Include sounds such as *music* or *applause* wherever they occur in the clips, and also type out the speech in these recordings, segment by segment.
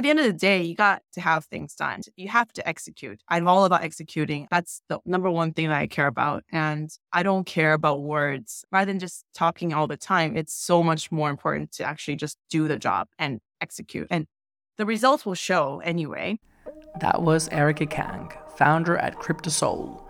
at the end of the day, you got to have things done. You have to execute. I'm all about executing. That's the number one thing that I care about. And I don't care about words. Rather than just talking all the time, it's so much more important to actually just do the job and execute. And the results will show anyway. That was Erica Kang, founder at KryptoSeoul.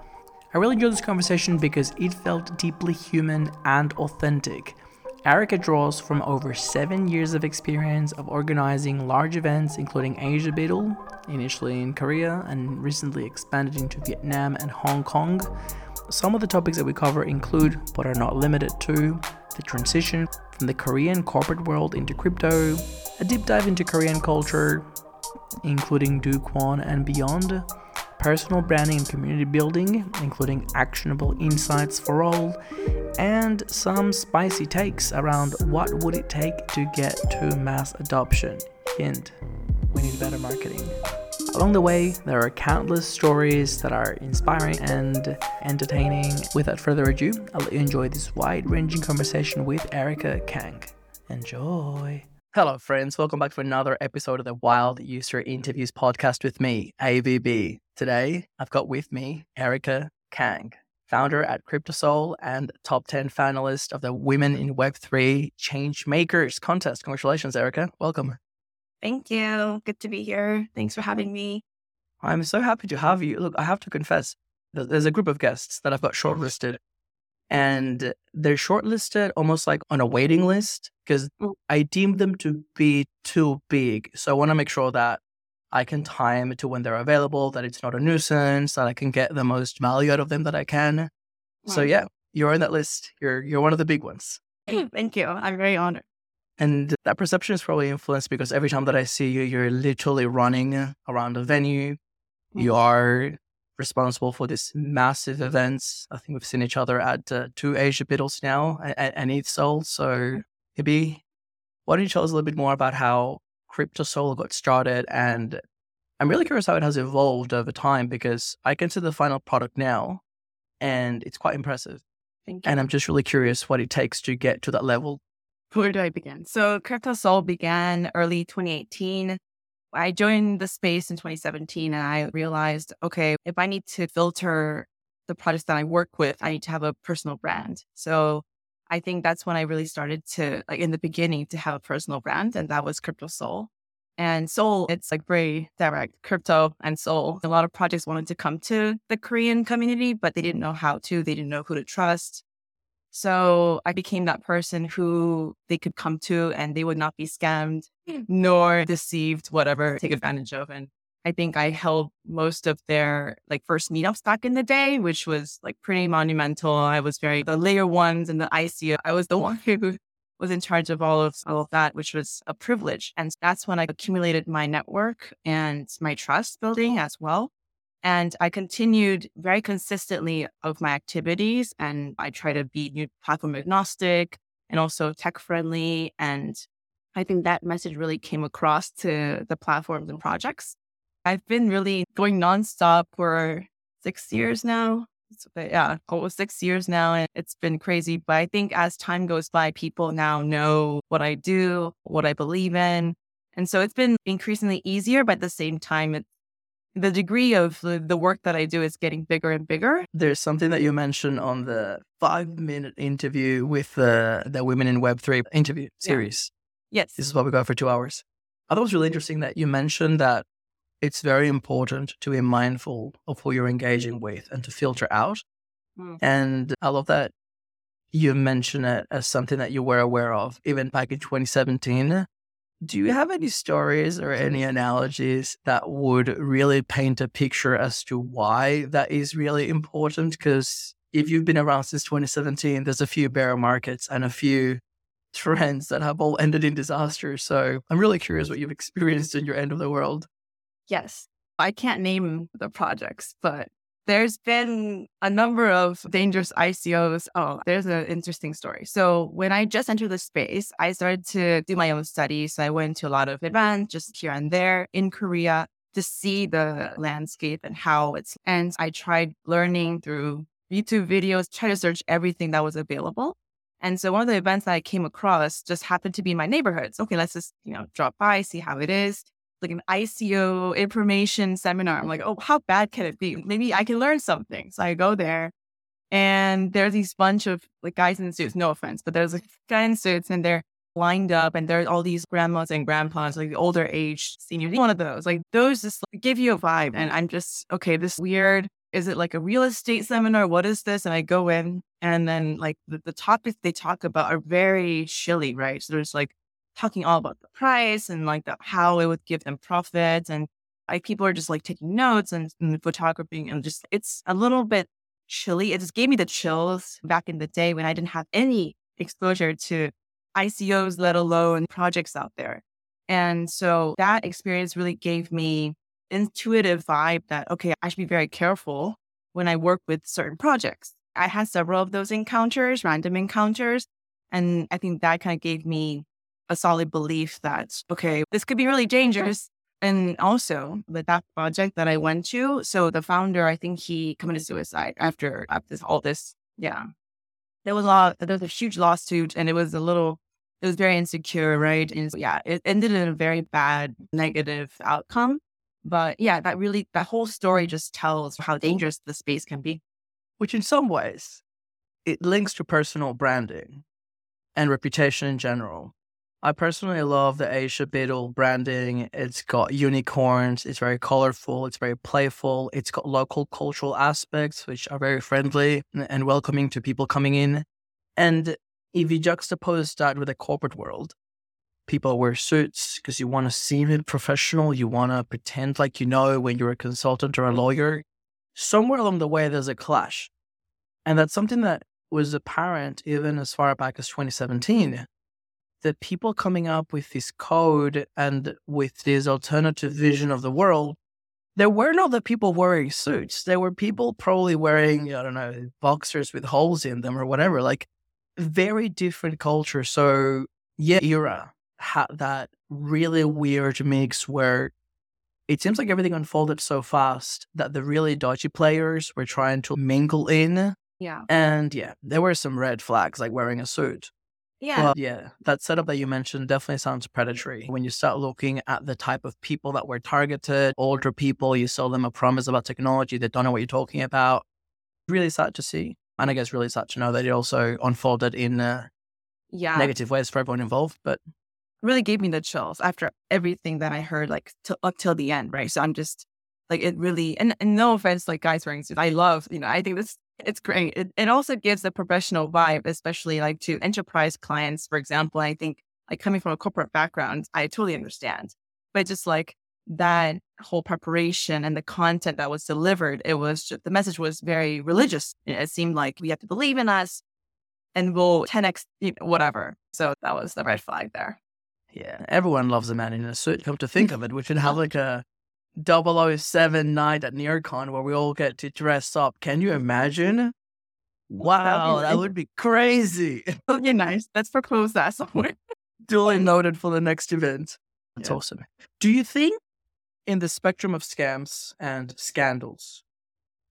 I really enjoyed this conversation because it felt deeply human and authentic. Erica draws from over seven years of experience of organizing large events, including Asia BUIDL, initially in Korea and recently expanded into Vietnam and Hong Kong. Some of the topics that we cover include, but are not limited to, the transition from the Korean corporate world into crypto, a deep dive into Korean culture, including Do Kwon and beyond, personal branding and community building, including actionable insights for all, and some spicy takes around what would it take to get to mass adoption. Hint, we need better marketing. Along the way, there are countless stories that are inspiring and entertaining. Without further ado, I'll let you enjoy this wide ranging conversation with Erica Kang. Enjoy! Hello, friends. Welcome back to another episode of the Wild User Interviews podcast with me, AVB. Today, I've got with me Erica Kang, founder at KryptoSeoul and top 10 finalist of the Women in Web3 Change Makers contest. Congratulations, Erica. Welcome. Thank you. Good to be here. Thanks for having me. I'm so happy to have you. Look, I have to confess, there's a group of guests that I've got shortlisted and they're shortlisted almost like on a waiting list because mm. I deem them to be too big. So I want to make sure that I can time to when they're available, that it's not a nuisance, that I can get the most value out of them that I can. So yeah, you're on that list. You're you're one of the big ones. Thank you. I'm very honored. And that perception is probably influenced because every time that I see you, you're literally running around the venue. You mm. are responsible for this massive events. I think we've seen each other at uh, two Asia BUIDLs now and, and ETH Seoul. So maybe why don't you tell us a little bit more about how Crypto KryptoSeoul got started? And I'm really curious how it has evolved over time because I can see the final product now and it's quite impressive. Thank you. And I'm just really curious what it takes to get to that level. Where do I begin? So CryptoSoul began early 2018 I joined the space in 2017 and I realized, okay, if I need to filter the projects that I work with, I need to have a personal brand. So I think that's when I really started to, like in the beginning, to have a personal brand, and that was KryptoSeoul. And Seoul, it's like very direct crypto and Seoul. A lot of projects wanted to come to the Korean community, but they didn't know how to. They didn't know who to trust. So I became that person who they could come to and they would not be scammed hmm. nor deceived, whatever, take advantage of. And I think I held most of their like first meetups back in the day, which was like pretty monumental. I was very the layer ones and the ICO. I was the *laughs* one who was in charge of all of all of that, which was a privilege. And that's when I accumulated my network and my trust building as well. And I continued very consistently of my activities and I try to be new platform agnostic and also tech friendly. And I think that message really came across to the platforms and projects. I've been really going nonstop for six years now. Uh, yeah, almost six years now. And it's been crazy. But I think as time goes by, people now know what I do, what I believe in. And so it's been increasingly easier, but at the same time, it's the degree of the, the work that I do is getting bigger and bigger. There's something that you mentioned on the five minute interview with uh, the Women in Web3 interview series. Yeah. Yes. This is what we got for two hours. I thought it was really interesting that you mentioned that it's very important to be mindful of who you're engaging with and to filter out. Mm. And I love that you mention it as something that you were aware of even back in 2017 do you have any stories or any analogies that would really paint a picture as to why that is really important? Because if you've been around since 2017, there's a few bear markets and a few trends that have all ended in disaster. So I'm really curious what you've experienced in your end of the world. Yes. I can't name the projects, but there's been a number of dangerous ICOs. Oh, there's an interesting story. So when I just entered the space, I started to do my own studies. So I went to a lot of events just here and there in Korea to see the landscape and how it's. And I tried learning through YouTube videos, try to search everything that was available. And so one of the events that I came across just happened to be in my neighborhood. So, okay, let's just, you know, drop by, see how it is. Like an ICO information seminar. I'm like, oh, how bad can it be? Maybe I can learn something. So I go there and there's these bunch of like guys in suits, no offense, but there's a guy in suits and they're lined up and there's all these grandmas and grandpas, like the older age seniors. One of those, like those just like, give you a vibe. And I'm just, okay, this weird. Is it like a real estate seminar? What is this? And I go in and then like the, the topics they talk about are very chilly, right? So there's like talking all about the price and like the, how it would give them profits and like people are just like taking notes and, and photography and just it's a little bit chilly. It just gave me the chills back in the day when I didn't have any exposure to ICOs, let alone projects out there. And so that experience really gave me intuitive vibe that, okay, I should be very careful when I work with certain projects. I had several of those encounters, random encounters. And I think that kind of gave me a solid belief that, okay, this could be really dangerous. And also with that project that I went to, so the founder, I think he committed suicide after, after all this. Yeah there was a lot, there was a huge lawsuit and it was a little, it was very insecure, right? And so, yeah, it ended in a very bad negative outcome. But yeah, that really, that whole story just tells how dangerous the space can be. Which in some ways, it links to personal branding and reputation in general. I personally love the Asia BUIDL branding. It's got unicorns. It's very colorful. It's very playful. It's got local cultural aspects, which are very friendly and welcoming to people coming in. And if you juxtapose that with the corporate world, people wear suits because you want to seem professional. You want to pretend like you know when you're a consultant or a lawyer. Somewhere along the way, there's a clash. And that's something that was apparent even as far back as 2017 the people coming up with this code and with this alternative vision of the world, there were not the people wearing suits. There were people probably wearing, I don't know, boxers with holes in them or whatever, like very different culture. So, yeah, era had that really weird mix where it seems like everything unfolded so fast that the really dodgy players were trying to mingle in. Yeah. And yeah, there were some red flags like wearing a suit. Yeah. Yeah, that setup that you mentioned definitely sounds predatory. When you start looking at the type of people that were targeted, older people, you sell them a promise about technology, they don't know what you're talking about. Really sad to see. And I guess really sad to know that it also unfolded in uh, yeah. negative ways for everyone involved. But really gave me the chills after everything that I heard, like t- up till the end, right? So I'm just like, it really, and, and no offense, like guys wearing suits, I love, you know, I think this it's great. It, it also gives a professional vibe, especially like to enterprise clients, for example. I think like coming from a corporate background, I totally understand. But just like that whole preparation and the content that was delivered, it was just, the message was very religious. It seemed like we have to believe in us and we'll 10x you know, whatever. So that was the red flag there. Yeah, everyone loves a man in a suit. Come to think *laughs* of it, we should have *laughs* like a 007 night at NearCon where we all get to dress up. Can you imagine? Wow, that would be crazy. *laughs* *laughs* That'd be nice. Let's propose that somewhere. Duly *laughs* noted for the next event. That's yeah. awesome. Do you think in the spectrum of scams and scandals,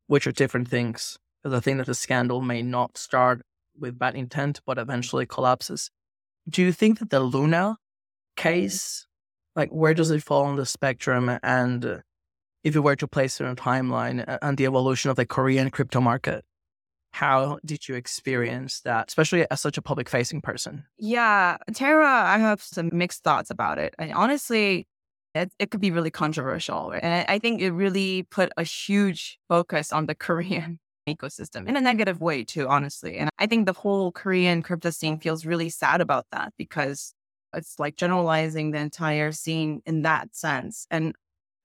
which are different things, because I think that a scandal may not start with bad intent, but eventually collapses. Do you think that the Luna mm-hmm. case like where does it fall on the spectrum and uh, if you were to place it on a timeline uh, and the evolution of the korean crypto market how did you experience that especially as such a public facing person? Yeah Terra i have some mixed thoughts about it and honestly it, it could be really controversial and i think it really put a huge focus on the *laughs* korean ecosystem in a negative way too honestly and i think the whole korean crypto scene feels really sad about that because it's like generalizing the entire scene in that sense. And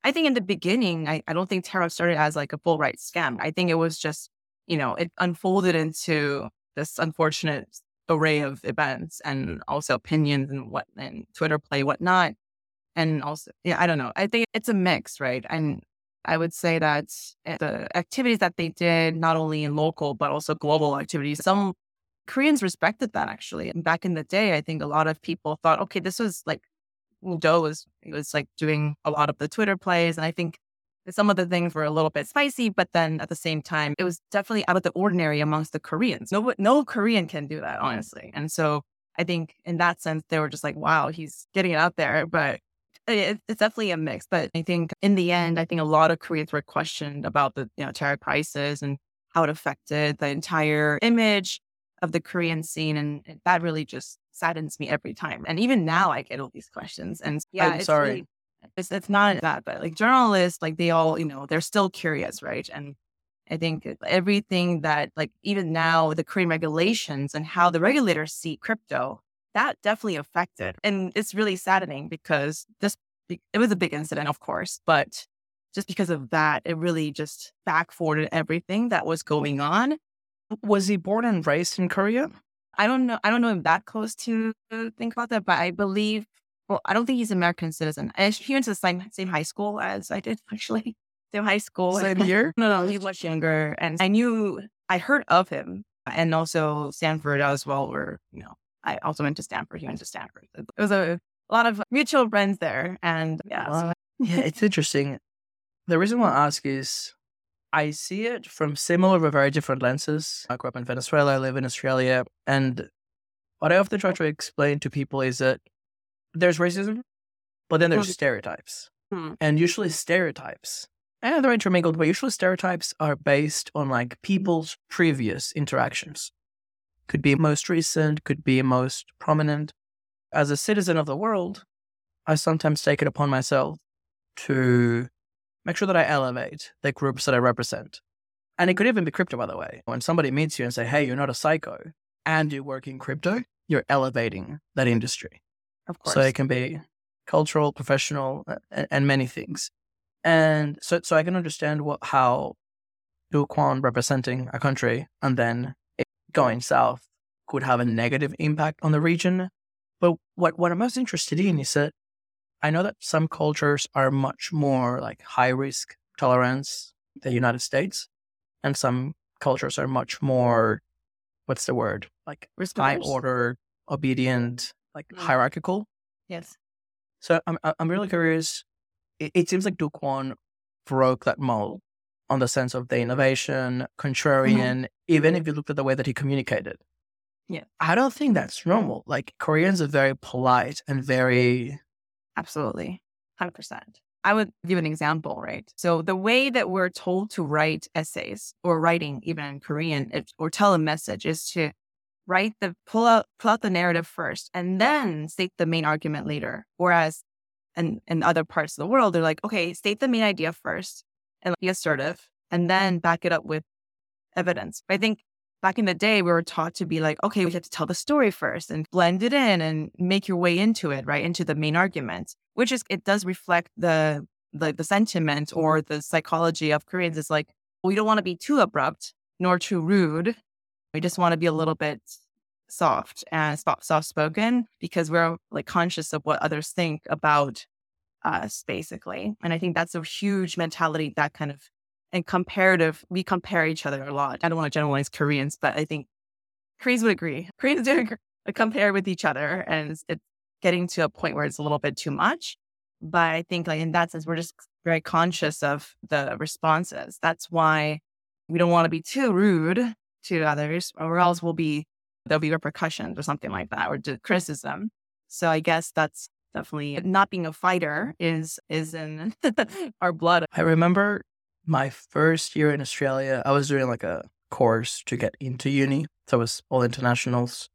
I think in the beginning, I, I don't think Terra started as like a full right scam. I think it was just, you know, it unfolded into this unfortunate array of events and also opinions and what and Twitter play, whatnot. And also, yeah, I don't know. I think it's a mix, right? And I would say that eh, the activities that they did, not only in local, but also global activities, some Koreans respected that actually. And back in the day, I think a lot of people thought, okay, this was like Do was was like doing a lot of the Twitter plays. And I think some of the things were a little bit spicy, but then at the same time, it was definitely out of the ordinary amongst the Koreans. No, no Korean can do that, honestly. And so I think in that sense, they were just like, wow, he's getting it out there. But it, it's definitely a mix. But I think in the end, I think a lot of Koreans were questioned about the you know tariff prices and how it affected the entire image of the Korean scene, and that really just saddens me every time. And even now, I get all these questions. And yeah, I'm it's sorry. really- it's it's not that, but like journalists, like they all, you know, they're still curious, right? And I think everything that, like, even now, the Korean regulations and how the regulators see crypto, that definitely affected. And it's really saddening because this, it was a big incident, of course, but just because of that, it really just back forwarded everything that was going on. Was he born and raised in Korea? I don't know. I don't know him that close to think about that, but I believe. Well, I don't think he's an American citizen. He went to the same same high school as I did, *laughs* actually. Same high school. Same *laughs* year? No, no, he's much younger. And I knew I heard of him, and also Stanford as well. Where you know, I also went to Stanford. He went to Stanford. It was a, a lot of mutual friends there, and yeah, so- Yeah, it's interesting. The reason why I ask is I see it from similar but very different lenses. I grew up in Venezuela, I live in Australia, and what I often try to explain to people is that there's racism, but then there's Mhm. stereotypes. Hmm. And usually stereotypes, and they're intermingled, but usually stereotypes are based on like people's previous interactions. Could be most recent, could be most prominent. As a citizen of the world, I sometimes take it upon myself to make sure that I elevate the groups that I represent. And it could even be crypto, by the way. When somebody meets you and say, hey, you're not a psycho and you work in crypto, you're elevating that industry. of course. So it can be cultural, professional, and, and many things. And so, so I can understand what, how Do Kwon representing a country and then it going south could have a negative impact on the region. But what, what I'm most interested in is that I know that some cultures are much more like high risk tolerance, the United States, and some cultures are much more, what's the word? Like Risk high order, obedient, like Mm. hierarchical. Yes. So I'm I'm really curious. It, it seems like Do Kwon broke that mold on the sense of the innovation, contrarian. Even if you looked at the way that he communicated, Yeah. I don't think that's normal. Like Koreans are very polite and very Absolutely. 100%. I would give an example, right? So the way that we're told to write essays or writing even in Korean it, or tell a message is to write the pull out pull out the narrative first and then state the main argument later. Whereas in, in other parts of the world, they're like, okay, state the main idea first and be assertive and then back it up with evidence. I think back in the day, we were taught to be like, okay, we have to tell the story first and blend it in and make your way into it, right? Into the main argument, which is, it does reflect the, the, the sentiment or the psychology of Koreans. It's like, we don't want to be too abrupt nor too rude. We just want to be a little bit soft and soft spoken because we're like conscious of what others think about us, basically. And I think that's a huge mentality that kind of and comparative, we compare each other a lot. I don't want to generalize Koreans, but I think Koreans would agree. *laughs* Koreans do agree- uh, compare with each other, and it's, it's getting to a point where it's a little bit too much. But I think, like in that sense, we're just very conscious of the responses. That's why we don't want to be too rude to others, or else we'll be there'll be repercussions or something like that, or criticism. So I guess that's definitely not being a fighter is is in *laughs* our blood. I remember my first year in Australia, I was doing like a course to get into uni. So it was all internationals,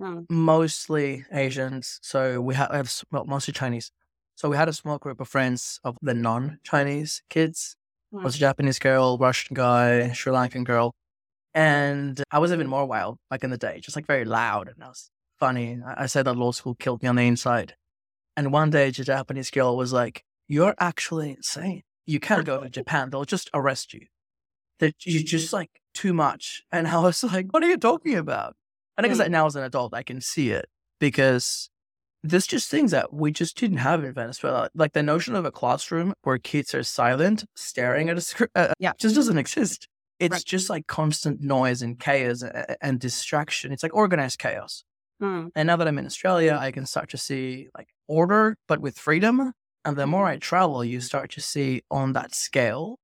Mm. mostly Asians. So we had, have, well, mostly Chinese. So we had a small group of friends of the non Chinese kids. It was a Japanese girl, Russian guy, Sri Lankan girl. And I was even more wild back in the day, just like very loud. And I was funny. I I said that law school killed me on the inside. And one day, the Japanese girl was like, You're actually insane. You can't go to Japan. They'll just arrest you. That you're just like too much. *laughs* And I was like, What are you talking about? And I guess like now as an adult, I can see it because there's just things that we just didn't have in Venezuela. Like the notion of a classroom where kids are silent, staring at a screen, uh, Yeah. just doesn't exist. It's Right. just like constant noise and chaos and, and distraction. It's like organized chaos. Mm. And now that I'm in Australia, I can start to see like order, but with freedom. And the more mm-hmm. I travel, you start to see on that scale,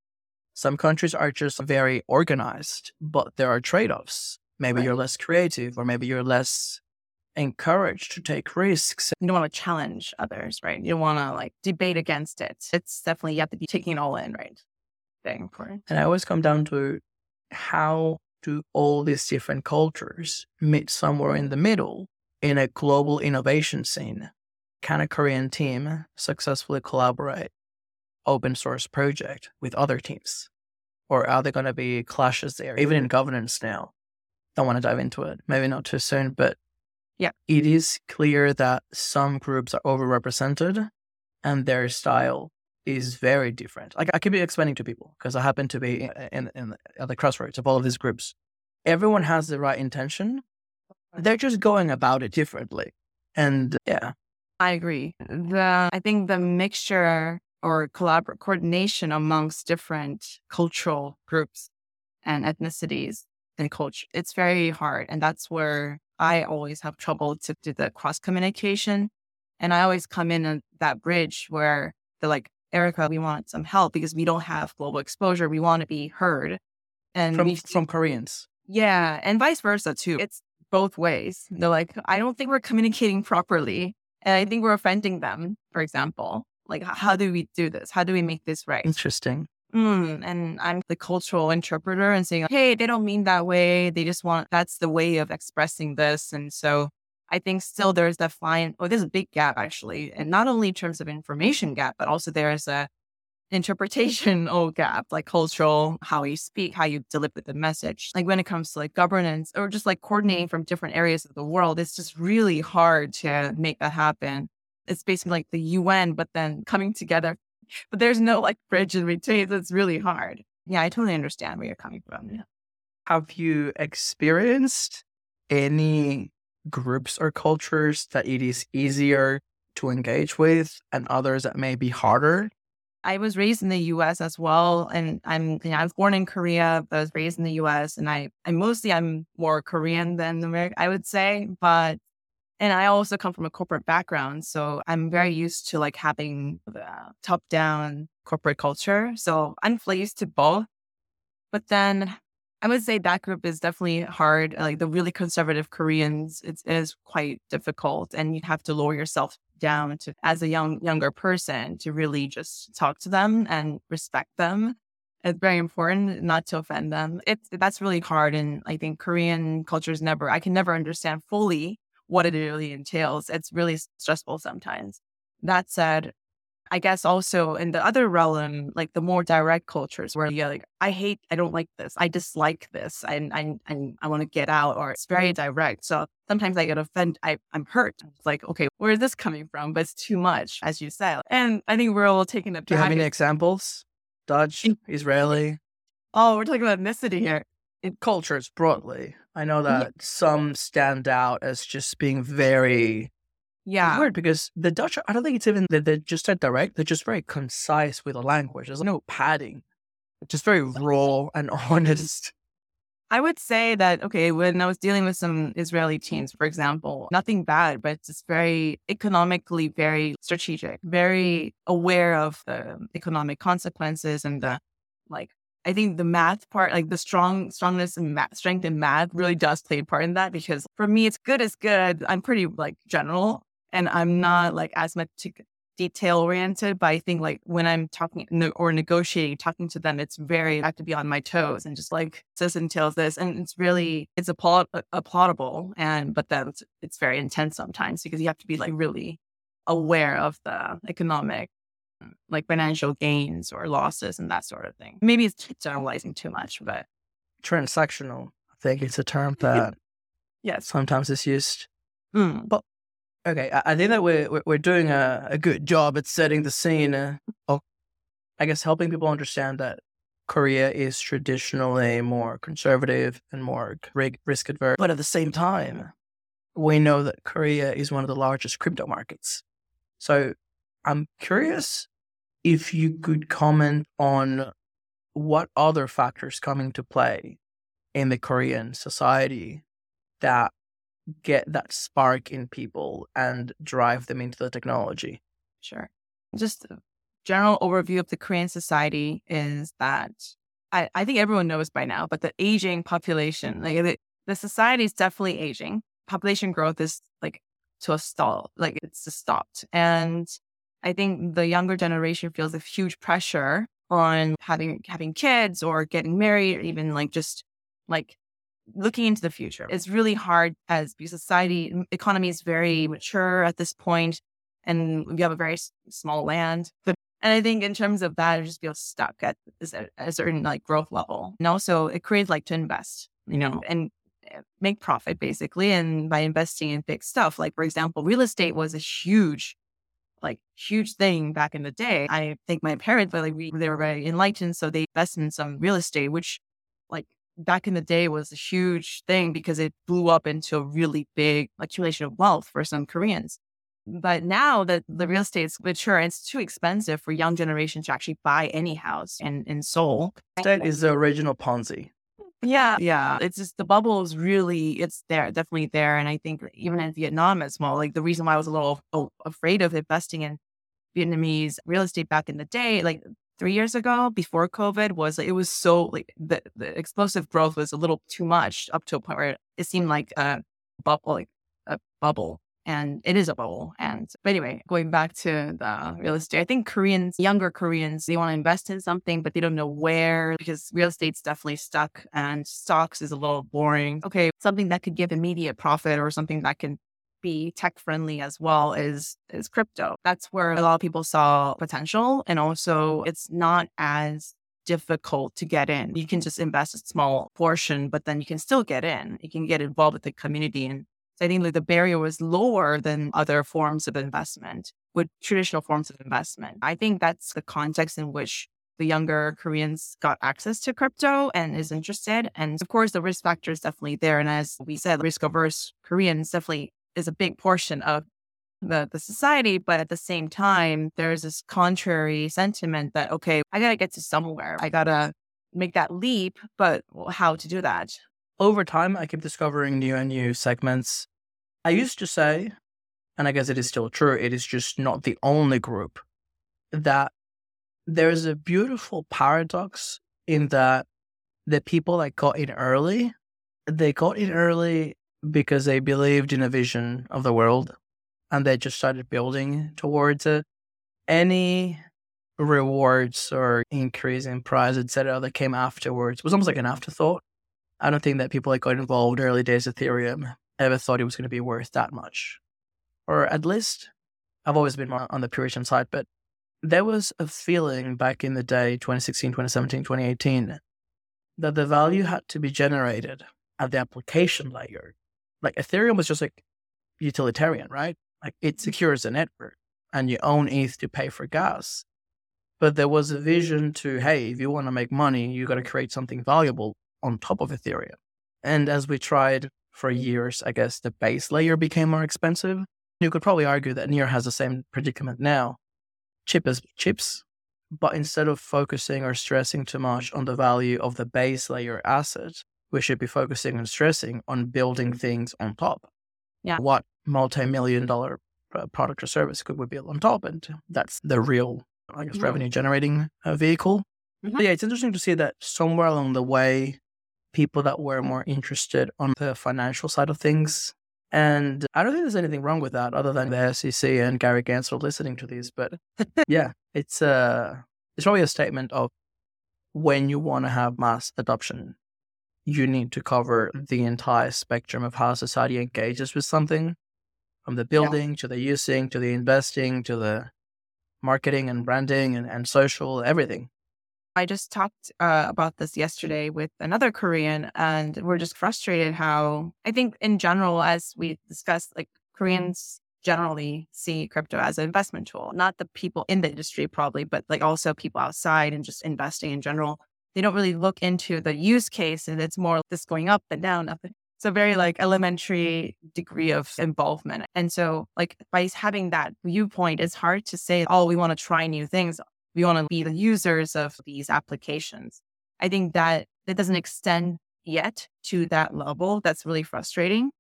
some countries are just very organized, but there are trade offs. Maybe Right. you're less creative, or maybe you're less encouraged to take risks. You don't want to challenge others, right? You don't want to like debate against it. It's definitely, you have to be taking it all in, right? Very important. And I always come down to how do all these different cultures meet somewhere in the middle in a global innovation scene? Can a Korean team successfully collaborate open source project with other teams? Or are there going to be clashes there, even in governance now? Don't want to dive into it. Maybe not too soon, but yeah, it is clear that some groups are overrepresented and their style is very different. Like I could be explaining to people because I happen to be in, in, at the crossroads of all of these groups. Everyone has the right intention. They're just going about it differently. And yeah. I agree. The I think the mixture or collaborate coordination amongst different cultural groups and ethnicities and culture, it's very hard. And that's where I always have trouble to do the cross communication. And I always come in on that bridge where they're like, Erica, we want some help because we don't have global exposure. We want to be heard. And from, from Koreans. Yeah. And vice versa too. It's both ways. They're like, I don't think we're communicating properly. And I think we're offending them, for example. Like, how do we do this? How do we make this right? Interesting. Mm, and I'm the cultural interpreter and saying, hey, they don't mean that way. They just want, that's the way of expressing this. And so I think still there's that fine, oh, there's a big gap actually. And not only in terms of information gap, but also there's a interpretation oh gap, like cultural, how you speak, how you deliver the message. Like when it comes to like governance or just like coordinating mm-hmm. from different areas of the world, it's just really hard to make that happen. It's basically like the UN, but then coming together. But there's no like bridge in between. So it's really hard. Yeah, I totally understand where you're coming from. Yeah. Have you experienced any groups or cultures that it is easier to engage with and others that may be harder? I was raised in the US as well. And I'm you know, I was born in Korea, but I was raised in the US. And I, I mostly I'm more Korean than American, I would say. But and I also come from a corporate background. So I'm very used to like having the top down corporate culture. So I'm pleased to both. But then I would say that group is definitely hard. Like the really conservative Koreans, it is quite difficult, and you have to lower yourself down to as a young younger person to really just talk to them and respect them. It's very important not to offend them. It's that's really hard, and I think Korean culture is never. I can never understand fully what it really entails. It's really stressful sometimes. That said, I guess also in the other realm, like the more direct cultures where you're like, I hate, I don't like this, I dislike this, and I, I, I want to get out, or it's very mm-hmm. direct. So sometimes I get offended, I, I'm hurt. It's like, okay, where is this coming from? But it's too much, as you said. And I think we're all taking it Do you have any examples? Dutch, Israeli? Oh, we're talking about ethnicity here. In cultures broadly. I know that yeah. some stand out as just being very yeah. weird because the Dutch, I don't think it's even that they're just that direct. They're just very concise with the language. There's no padding. It's just very raw and *laughs* honest. I would say that, okay, when I was dealing with some Israeli teams, for example, nothing bad, but it's just very economically very strategic, very aware of the economic consequences and the like I think the math part, like the strong strongness and math, strength in math really does play a part in that because for me, it's good as good. I'm pretty like general and I'm not like as much detail oriented, but I think like when I'm talking or negotiating, talking to them, it's very, I have to be on my toes and just like this entails this. And it's really, it's applaud, applaudable. And, but then it's, it's very intense sometimes because you have to be like really aware of the economic like financial gains or losses and that sort of thing. Maybe it's generalizing too much, but transactional. I think it's a term *laughs* that yes sometimes is used. Mm. But Okay, I, think that we're we're doing a, a good job at setting the scene. Uh, of, I guess helping people understand that Korea is traditionally more conservative and more risk adverse, but at the same time, we know that Korea is one of the largest crypto markets. So I'm curious if you could comment on what other factors come into play in the Korean society that get that spark in people and drive them into the technology? Sure. Just general overview of the Korean society is that I, I think everyone knows by now, but the aging population, like the, the society is definitely aging. population growth is like to a stall, like it's just stopped. And I think the younger generation feels a huge pressure on having having kids or getting married, or even like just like looking into the future. It's really hard as society economy is very mature at this point, and we have a very small land. But and I think in terms of that, I just feel stuck at a certain like growth level. And also, it creates like to invest, you know, and eh, make profit basically. And by investing in big stuff, like for example, real estate was a huge like huge thing back in the day. I think my parents, like we, they were very enlightened, so they invested in some real estate, which like back in the day was a huge thing because it blew up into a really big accumulation of wealth for some Koreans. But now that the real estate's mature, it's too expensive for young generation to actually buy any house in, in Seoul. That is the original Ponzi. Yeah, yeah. It's just the bubble is really it's there, definitely there. And I think even in Vietnam as well, like the reason why I was a little afraid of investing in Vietnamese real estate back in the day, like three years ago before COVID, was it was so like the, the explosive growth was a little too much up to a point where it seemed like a bubble, like a bubble and it is a bubble. And but anyway, going back to the real estate, I think Koreans, younger Koreans, they want to invest in something, but they don't know where because real estate's definitely stuck and stocks is a little boring. Okay, something that could give immediate profit or something that can be tech friendly as well is is crypto. That's where a lot of people saw potential and also it's not as difficult to get in. You can just invest a small portion, but then you can still get in. You can get involved with the community and I think like the barrier was lower than other forms of investment with traditional forms of investment. I think that's the context in which the younger Koreans got access to crypto and is interested. And of course, the risk factor is definitely there. And as we said, risk averse Koreans definitely is a big portion of the, the society. But at the same time, there's this contrary sentiment that, okay, I got to get to somewhere. I got to make that leap, but how to do that? Over time, I keep discovering new and new segments I mm. used to say, and I guess it is still true, it is just not the only group, that there's a beautiful paradox in that the people that got in early, they got in early because they believed in a vision of the world and they just started building towards it. Any rewards or increase in price, etc., that came afterwards was almost like an afterthought. I don't think that people that got involved early days of Ethereum ever thought it was going to be worth that much. Or at least, I've always been on the Puritan side, but there was a feeling back in the day, 2016, 2017, 2018, that the value had to be generated at the application layer. Like Ethereum was just like utilitarian, right? Like it mm-hmm. secures the network and you own ETH to pay for gas. But there was a vision to, hey, if you want to make money, you got to create something valuable on top of Ethereum. And as we tried for years, I guess the base layer became more expensive. You could probably argue that Near has the same predicament now. Chip is chips, but instead of focusing or stressing too much on the value of the base layer asset, we should be focusing and stressing on building things on top. Yeah. What multi-million dollar uh, product or service could we build on top? And that's the real, I guess, revenue generating uh, vehicle. Mm-hmm. yeah, it's interesting to see that somewhere along the way, people that were more interested on the financial side of things. And I don't think there's anything wrong with that other than the SEC and Gary Gensler listening to these. But *laughs* yeah, it's, uh, it's probably a statement of when you want to have mass adoption, you need to cover the entire spectrum of how society engages with something from the building yeah. to the using to the investing to the marketing and branding and, and social, everything. I just talked uh, about this yesterday with another Korean, and we're just frustrated how I think, in general, as we discussed, like Koreans generally see crypto as an investment tool, not the people in the industry, probably, but like also people outside and just investing in general. They don't really look into the use case, and it's more this going up and down, up. It's a very like elementary degree of involvement. And so, like, by having that viewpoint, it's hard to say, oh, we want to try new things we want to be the users of these applications. I think that it doesn't extend yet to that level. That's really frustrating.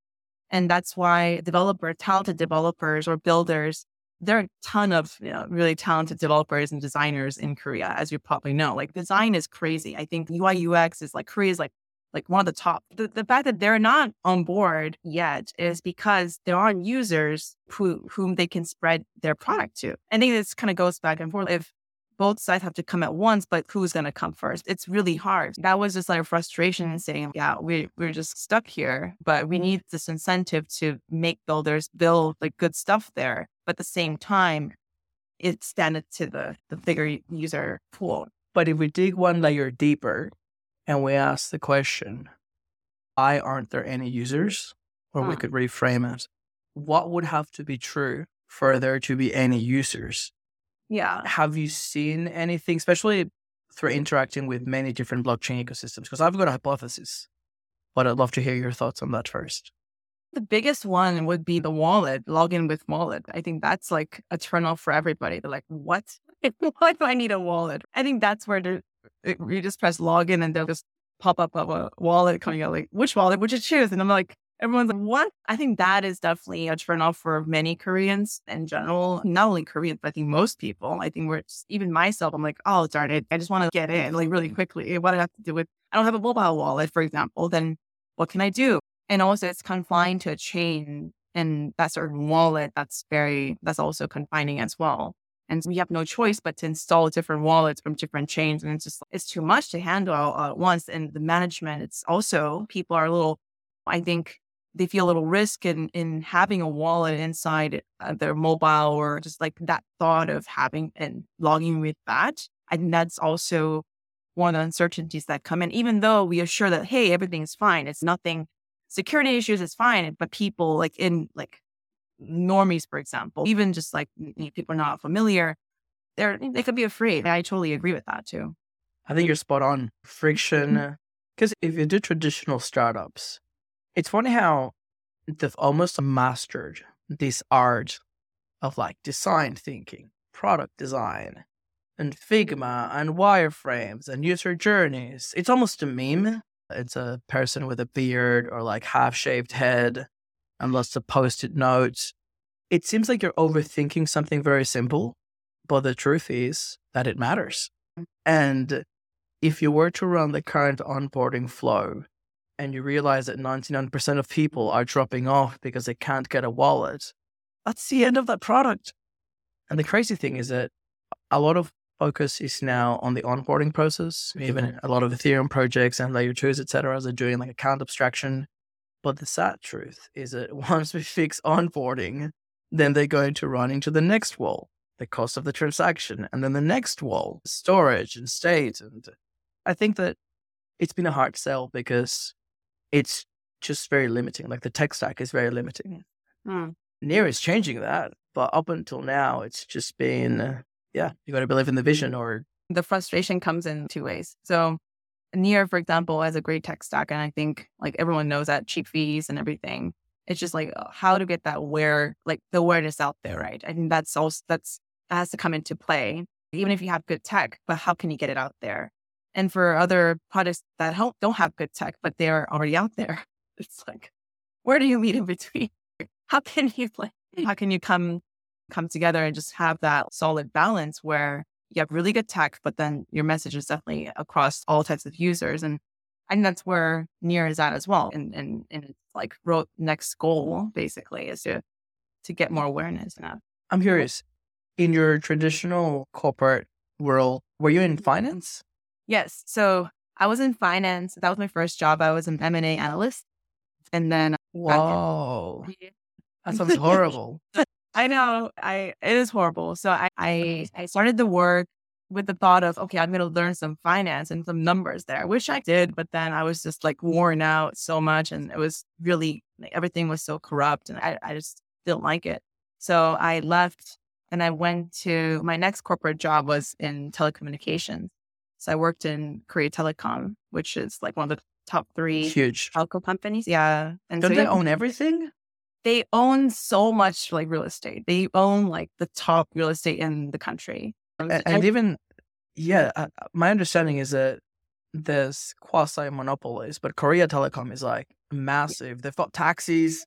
And that's why developer, talented developers or builders, there are a ton of you know, really talented developers and designers in Korea, as you probably know. Like design is crazy. I think UI UX is like Korea is like like one of the top. The, the fact that they're not on board yet is because there aren't users who whom they can spread their product to. I think this kind of goes back and forth. If both sides have to come at once, but who's going to come first? It's really hard. That was just like a frustration and saying, yeah, we, we're just stuck here, but we need this incentive to make builders build like good stuff there. But at the same time, it's standard to the, the bigger user pool. But if we dig one layer deeper and we ask the question, why aren't there any users? Or we Hmm. could reframe it. What would have to be true for there to be any users? Yeah. Have you seen anything, especially through interacting with many different blockchain ecosystems? Because I've got a hypothesis, but I'd love to hear your thoughts on that first. The biggest one would be the wallet, login with wallet. I think that's like a turnoff for everybody. They're like, what? *laughs* Why do I need a wallet? I think that's where the, eh, you just press login and they'll just pop up a wallet coming out like, which wallet would you choose? And I'm like, everyone's like, what? I think that is definitely a turn off for many Koreans in general. Not only Koreans, but I think most people. I think we're just, even myself, I'm like, oh, darn it. I just want to get in like really mm-hmm. quickly. What do I have to do with, I don't have a mobile wallet, for example, then what can I do? And also it's confined to a chain and that certain wallet that's very that's also confining as well. And we have no choice but to install different wallets from different chains. And it's just it's too much to handle all at once. And the management, it's also people are a little I think they feel a little risk in in having a wallet inside uh, their mobile or just like that thought of having and logging with that. I think that's also one of the uncertainties that come in, even though we assure that, hey, everything's fine. It's nothing security issues is fine, but people like in like normies, for example, even just like people are not familiar, they're they could be afraid. I totally agree with that too. I think you're spot on. Mm-hmm. Friction. Because if you do traditional startups, it's funny how they've almost mastered this art of like design thinking, product design, and Figma and wireframes and user journeys. It's almost a meme. It's a person with a beard or like half shaved head and lots of post it notes. It seems like you're overthinking something very simple, but the truth is that it matters. Mm. And if you were to run the current onboarding flow and you realize that 99% of people are dropping off because they can't get a wallet, that's the end of that product. And the crazy thing is that a lot of focus is now on the onboarding process. Even a lot of Ethereum projects and layer twos, et cetera, are doing like account abstraction. But the sad truth is that *laughs* once we fix onboarding, then they're going to run into the next wall, the cost of the transaction, and then the next wall, storage and state. And I think that it's been a hard sell because it's just very limiting. Like the tech stack is very limiting. Hmm. Near is changing that, but up until now, it's just been, uh, yeah, you got to believe in the vision or The frustration comes in two ways. So Near, for example, has a great tech stack, and I think like everyone knows that cheap fees and everything. It's just like uh, how to get that where, like the awareness out there, right? I think that's also that's that has to come into play. Even if you have good tech, but how can you get it out there? And for other products that help, don't have good tech, but they're already out there, *laughs* it's like, where do you meet in between? *laughs* How can you like, hmm. how can you come come together and just have that solid balance where you have really good tech, but then your message is definitely across all types of users. And I think that's where Near is at as well. And and and it's like wrote next goal basically is to to get more awareness and that. I'm curious. In your traditional corporate world, were you in mm-hmm. finance? Yes. So I was in finance. That was my first job. I was an M and A analyst. And then Whoa, that sounds horrible. *laughs* I know I it is horrible. So I, I I started the work with the thought of okay, I'm gonna learn some finance and some numbers there, I wish I did, but then I was just like worn out so much and it was really like, everything was so corrupt and I, I just didn't like it. So I left and I went to my next corporate job was in telecommunications. So I worked in Korea Telecom, which is like one of the top three Huge. telco companies. Yeah. And Don't so they yeah, own everything? they own so much like real estate. They own like the top real estate in the country. And, and even, yeah, uh, uh, my understanding is that there's quasi monopolies, but Korea Telecom is like massive. They've got taxis,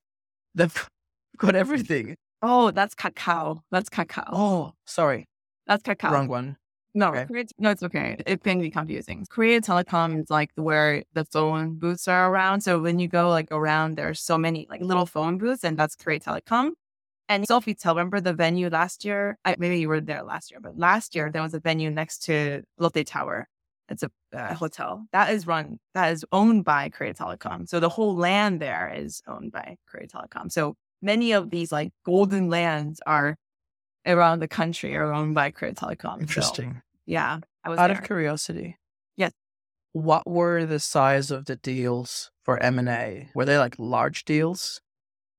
they've *laughs* got everything. oh, that's Kakao. That's Kakao. Oh, sorry, that's Kakao. wrong one. No, Okay. Korea, no, it's okay. It can be confusing. Korea Telecom is like where the phone booths are around. So when you go like around, there's so many like little phone booths, and that's Korea Telecom. And Sofitel, remember the venue last year? I, maybe you were there last year, but last year there was a venue next to Lotte Tower. It's a uh, hotel that is run that is owned by Korea Telecom. So the whole land there is owned by Korea Telecom. So many of these like golden lands are around the country by Korea Telecom. So, Interesting. yeah, I was Out there. of curiosity. Yes. What were the size of the deals for M&A? Were they like large deals?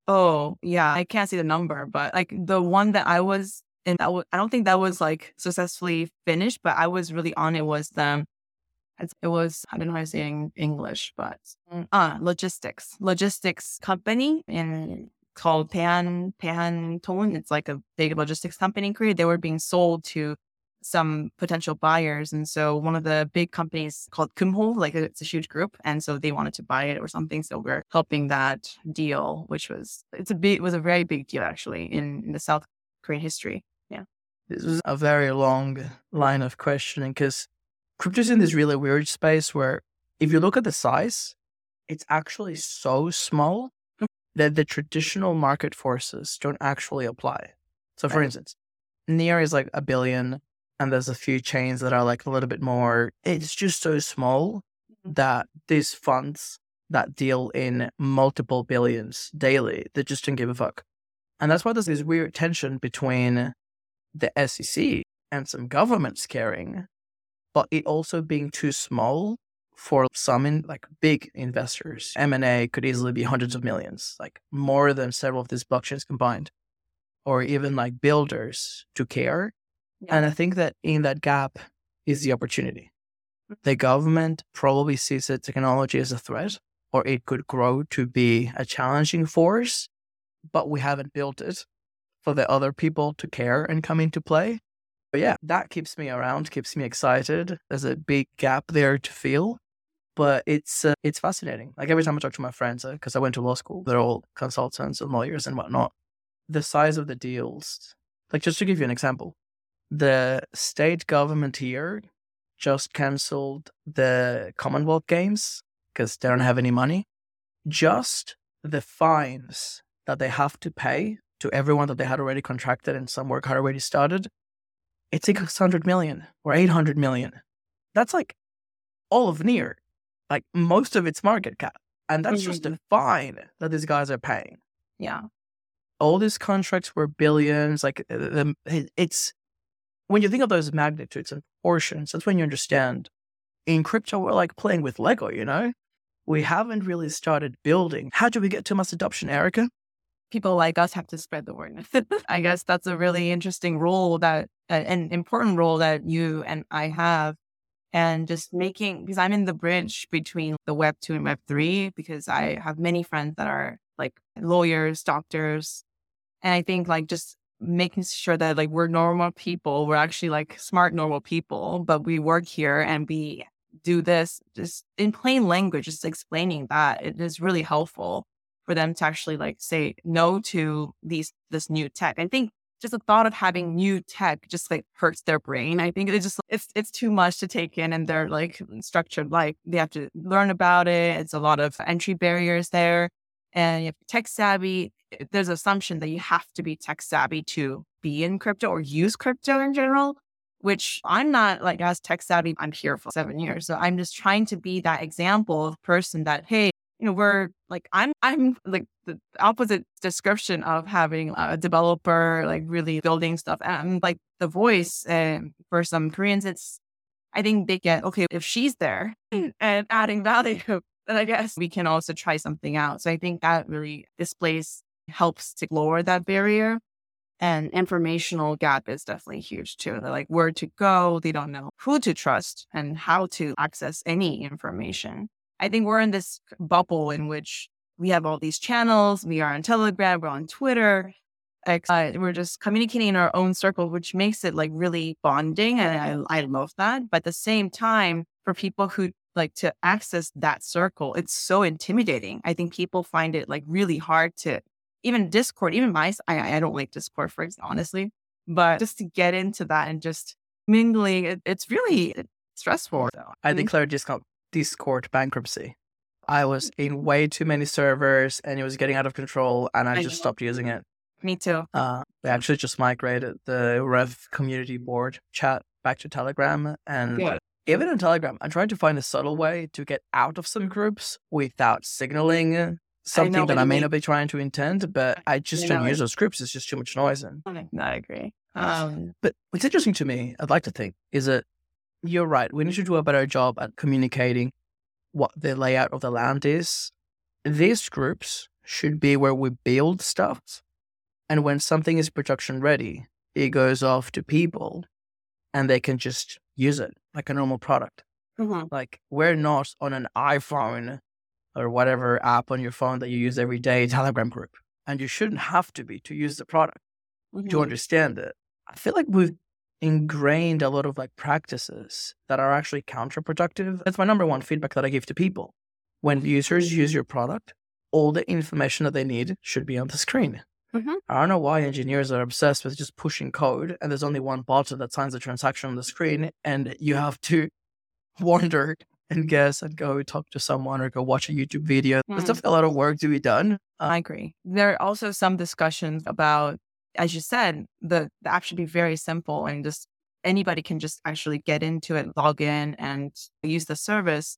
Oh, yeah. I can't see the number, but like the one that I was in, I don't think that was like successfully finished, but I was really on it was the, it was, I don't know how to say in English, but uh, logistics, logistics company in called Pan, Pan Tone. It's like a big logistics company in Korea. They were being sold to some potential buyers. And so one of the big companies called Kumho, like uh, it's a huge group. And so they wanted to buy it or something. So we're helping that deal, which was, it's a big, it was a very big deal actually in, in the South Korean history. Yeah, this was a very long line of questioning because crypto's in this really weird space where if you look at the size, it's actually so small that the traditional market forces don't actually apply. So, for Right. instance, Near is like a billion, and there's a few chains that are like a little bit more. It's just so small mm-hmm. that these funds that deal in multiple billions daily, they just don't give a fuck. And that's why there's this weird tension between the SEC and some governments caring, but it also being too small for some in, like big investors. M&A could easily be hundreds of millions, like more than several of these blockchains combined, or even like builders to care. And I think that in that gap is the opportunity. Mm. The government probably sees the technology as a threat, or it could grow to be a challenging force, but we haven't built it for the other people to care and come into play. But yeah, that keeps me around, keeps me excited. There's a big gap there to feel, but it's uh, it's fascinating. Like every time I talk to my friends, because I went to law school, they're all consultants and lawyers and whatnot. The size of the deals, like just to give you an example, the state government here just cancelled the Commonwealth Games because they don't have any money. Just the fines that they have to pay to everyone that they had already contracted and some work had already started, it's 600 million or 800 million. That's like all of near, like most of its market cap. And that's just a fine that these guys are paying. Yeah. All these contracts were billions. Like uh, the, it's when you think of those magnitudes and portions, that's when you understand. In crypto, we're like playing with Lego, you know? We haven't really started building. How do we get to mass adoption, Erica? people like us have to spread the word. *laughs* I guess that's a really interesting role that, uh, an important role that you and I have. And just making, because I'm in the bridge between the Web 2 and Web 3, because I have many friends that are like lawyers, doctors. And I think like just making sure that like we're normal people, we're actually like smart, normal people, but we work here and we do this just in plain language, just explaining that it is really helpful for them to actually like say no to these this new tech. I think just the thought of having new tech just like hurts their brain. I think it just it's it's too much to take in and they're like structured like they have to learn about it. It's a lot of entry barriers there. And you have tech savvy. Eh, there's assumption that you have to be tech savvy to be in crypto or use crypto in general, which I'm not like as tech savvy. I'm here for seven years. So I'm just trying to be that example of person that, hey, you know, we're like, I'm, I'm like the opposite description of having a developer, like really building stuff. And I'm like the voice and for some Koreans, it's, I think they get, okay, if she's there *laughs* and adding value, then I guess we can also try something out. So I think that really displays, helps to lower that barrier. And informational gap is definitely huge too. They're like where to go. They don't know who to trust and how to access any information. I think we're in this bubble in which we have all these channels. We are on Telegram, we're on Twitter. Uh, we're just communicating in our own circle, which makes it like really bonding. And I, I love that. But at the same time, for people who like to access that circle, it's so intimidating. I think people find it like really hard to even Discord, even my, I, I don't like Discord for honestly, but just to get into that and just mingling. It, it's really stressful. I declared Discord, Discord bankruptcy. I was in way too many servers and it was getting out of control and I, I just stopped using it. Me too. Uh, we actually just migrated the Rev community board chat back to Telegram. And Good. even in Telegram, I'm trying to find a subtle way to get out of some groups without signaling something what that I may mean. not be trying to intend, but I just I don't use those groups. It's just too much noise. And I agree. Um, but what's interesting to me, I'd like to think, is that you're right. We need to do a better job at communicating what the layout of the land is. These groups should be where we build stuff. And when something is production ready, it goes off to people and they can just use it like a normal product. mhm. Like we're not on an iPhone or whatever app on your phone that you use every day, *laughs* Telegram group. And you shouldn't have to be to use the product to Mhm. understand it. I feel like we've ingrained a lot of like practices that are actually counterproductive. That's my number one feedback that I give to people. When users use your product, all the information that they need should be on the screen. Mhm. I don't know why engineers are obsessed with just pushing code and there's only one button that signs the transaction on the screen and you have to *laughs* wonder and guess and go talk to someone or go watch a YouTube video. There's Mhm. definitely a lot of work to be done. I agree. There are also some discussions about, as you said, the, the app should be very simple and just anybody can just actually get into it, log in and use the service.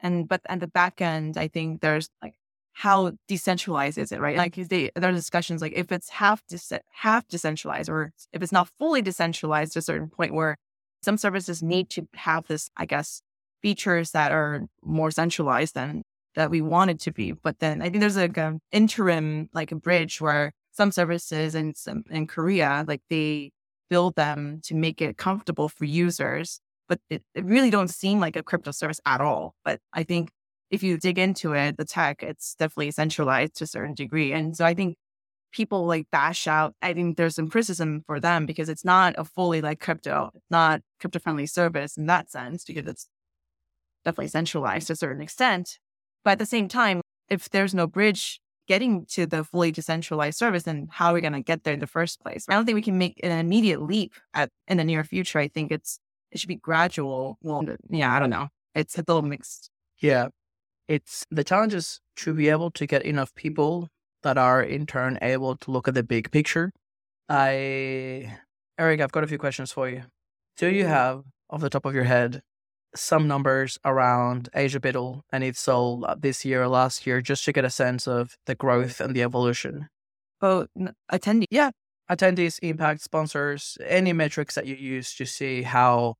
And but at the back end, I think there's like how decentralized is it, right? Like they, there are discussions like if it's half de- half decentralized or if it's not fully decentralized to a certain point where some services need to have this, I guess, features that are more centralized than that we want it to be. But then I think there's like an interim, like a bridge where some services in some in Korea, like they build them to make it comfortable for users, but it, it really don't seem like a crypto service at all. But I think if you dig into it, the tech, it's definitely centralized to a certain degree. And so I think people like bash out. I think there's some criticism for them because it's not a fully like crypto, not crypto friendly service in that sense because it's definitely centralized to a certain extent. But at the same time, if there's no bridge getting to the fully decentralized service, and how are we going to get there in the first place? I don't think we can make an immediate leap at in the near future. I think it's it should be gradual. Well, yeah, I don't know. It's a little mixed. Yeah. It's the challenge is to be able to get enough people that are in turn able to look at the big picture. I, Eric, I've got a few questions for you. Do you mm. have, off the top of your head, some numbers around Asia BUIDL and its sold uh, this year or last year, just to get a sense of the growth and the evolution? But n- attending, Yeah. Attendees, impact, sponsors, any metrics that you use to see how.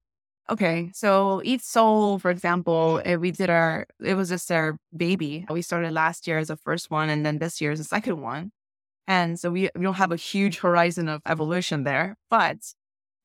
Okay, so ETH Seoul, for example, eh, we did our, it was just our baby. We started last year as the first one, and then this year is the second one. And so we, we don't have a huge horizon of evolution there. But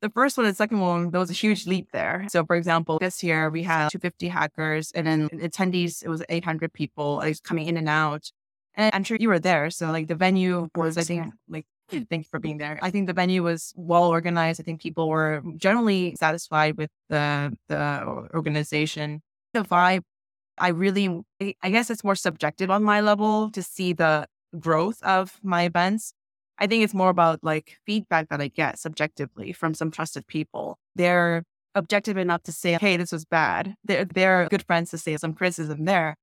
the first one and second one, there was a huge leap there. So, for example, this year we had 250 hackers, and then attendees, it was 800 people like, coming in and out. And I'm sure you were there. So, like, the venue was, I think, like, *clears throat* Thank you for being there. I think the venue was well organized. I think people were generally satisfied with the the organization. The vibe, I really, I guess it's more subjective on my level to see the growth of my events. I think it's more about like feedback that I get subjectively from some trusted people. They're objective enough to say, "Hey, this was bad." They're they're good friends to say some criticism there,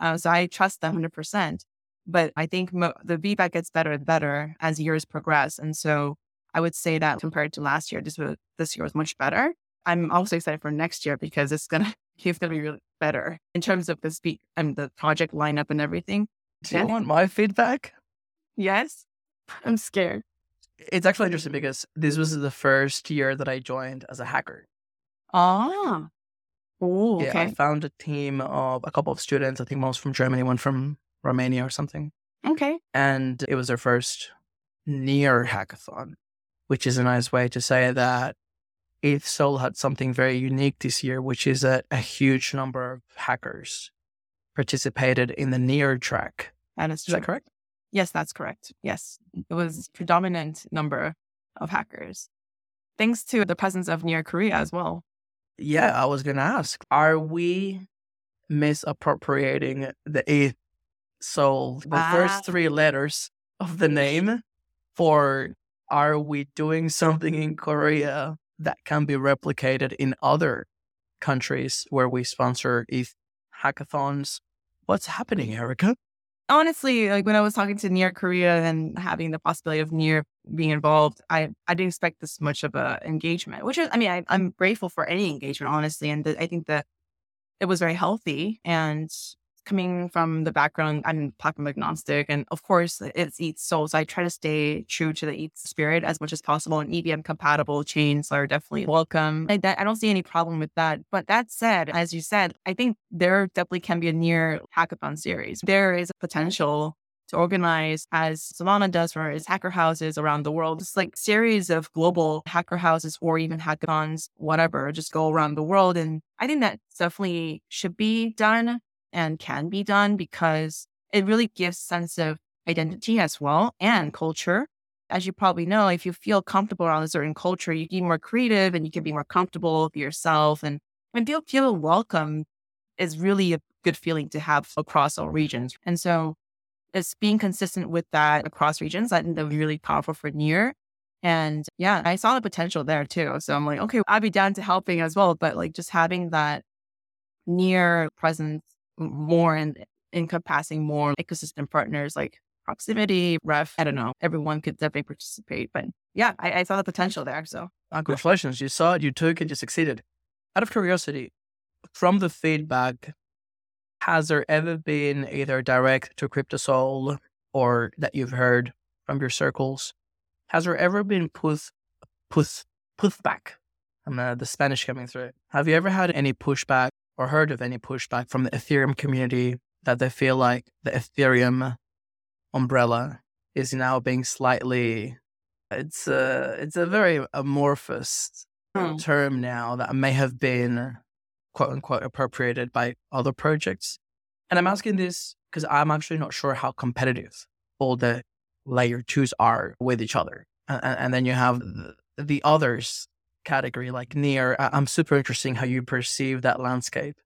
uh, so I trust them hundred percent. But I think mo- the feedback gets better and better as years progress. And so I would say that compared to last year, this was, this year was much better. I'm also excited for next year because it's gonna *laughs* it's gonna be really better in terms of the speak and the project lineup and everything. Do you want my feedback? Yes, *laughs* I'm scared. It's actually interesting because this was the first year that I joined as a hacker. Ah, oh, Yeah, I okay, found a team of a couple of students. I think most from Germany, one from Romania or something. okay. And it was their first near hackathon, which is a nice way to say that ETH Seoul had something very unique this year, which is that a huge number of hackers participated in the near track. And Is that correct? Yes, that's correct. Yes, it was predominant number of hackers, thanks to the presence of near Korea as well. Yeah, I was going to ask are we misappropriating the ETH Seoul, the Ah. first three letters of the *laughs* name? For are we doing something in Korea that can be replicated in other countries where we sponsor ETH hackathons. What's happening, Erica? Honestly, like when I was talking to Near Korea and having the possibility of Near being involved, I, I didn't expect this much of a engagement, which is, I mean, I, am grateful for any engagement, honestly. And the, I think that it was very healthy and coming from the background, I'm platform agnostic. And of course, it's ETH Seoul. So I try to stay true to the ETH spirit as much as possible. And EVM compatible chains are definitely welcome. I, I don't see any problem with that. But that said, as you said, I think there definitely can be a near hackathon series. There is potential to organize as Solana does for its hacker houses around the world. It's like series of global hacker houses or even hackathons, whatever, just go around the world. And I think that definitely should be done and can be done because it really gives sense of identity as well and culture. As you probably know, if you feel comfortable around a certain culture, you can be more creative and you can be more comfortable with yourself and, and feel, feel welcome is really a good feeling to have across all regions. And so it's being consistent with that across regions. I think that really powerful for Near. And yeah, I saw the potential there too. So I'm like, okay, I'd be down to helping as well. But like just having that near presence more and encompassing more ecosystem partners like proximity, ref. I don't know. Everyone could definitely participate. But yeah, I, I saw the potential there. So congratulations. You saw it, you took it, you succeeded. Out of curiosity, from the feedback, has there ever been either direct to KryptoSeoul or that you've heard from your circles? Has there ever been push, push, pushback? I'm uh, the Spanish coming through. Have you ever had any pushback or heard of any pushback from the Ethereum community that they feel like the Ethereum umbrella is now being slightly it's a it's a very amorphous hmm. term now that may have been quote unquote appropriated by other projects. And I'm asking this because I'm actually not sure how competitive all the layer twos are with each other. And, and then you have the, the others category like near uh, i'm super interested how you perceive that landscape.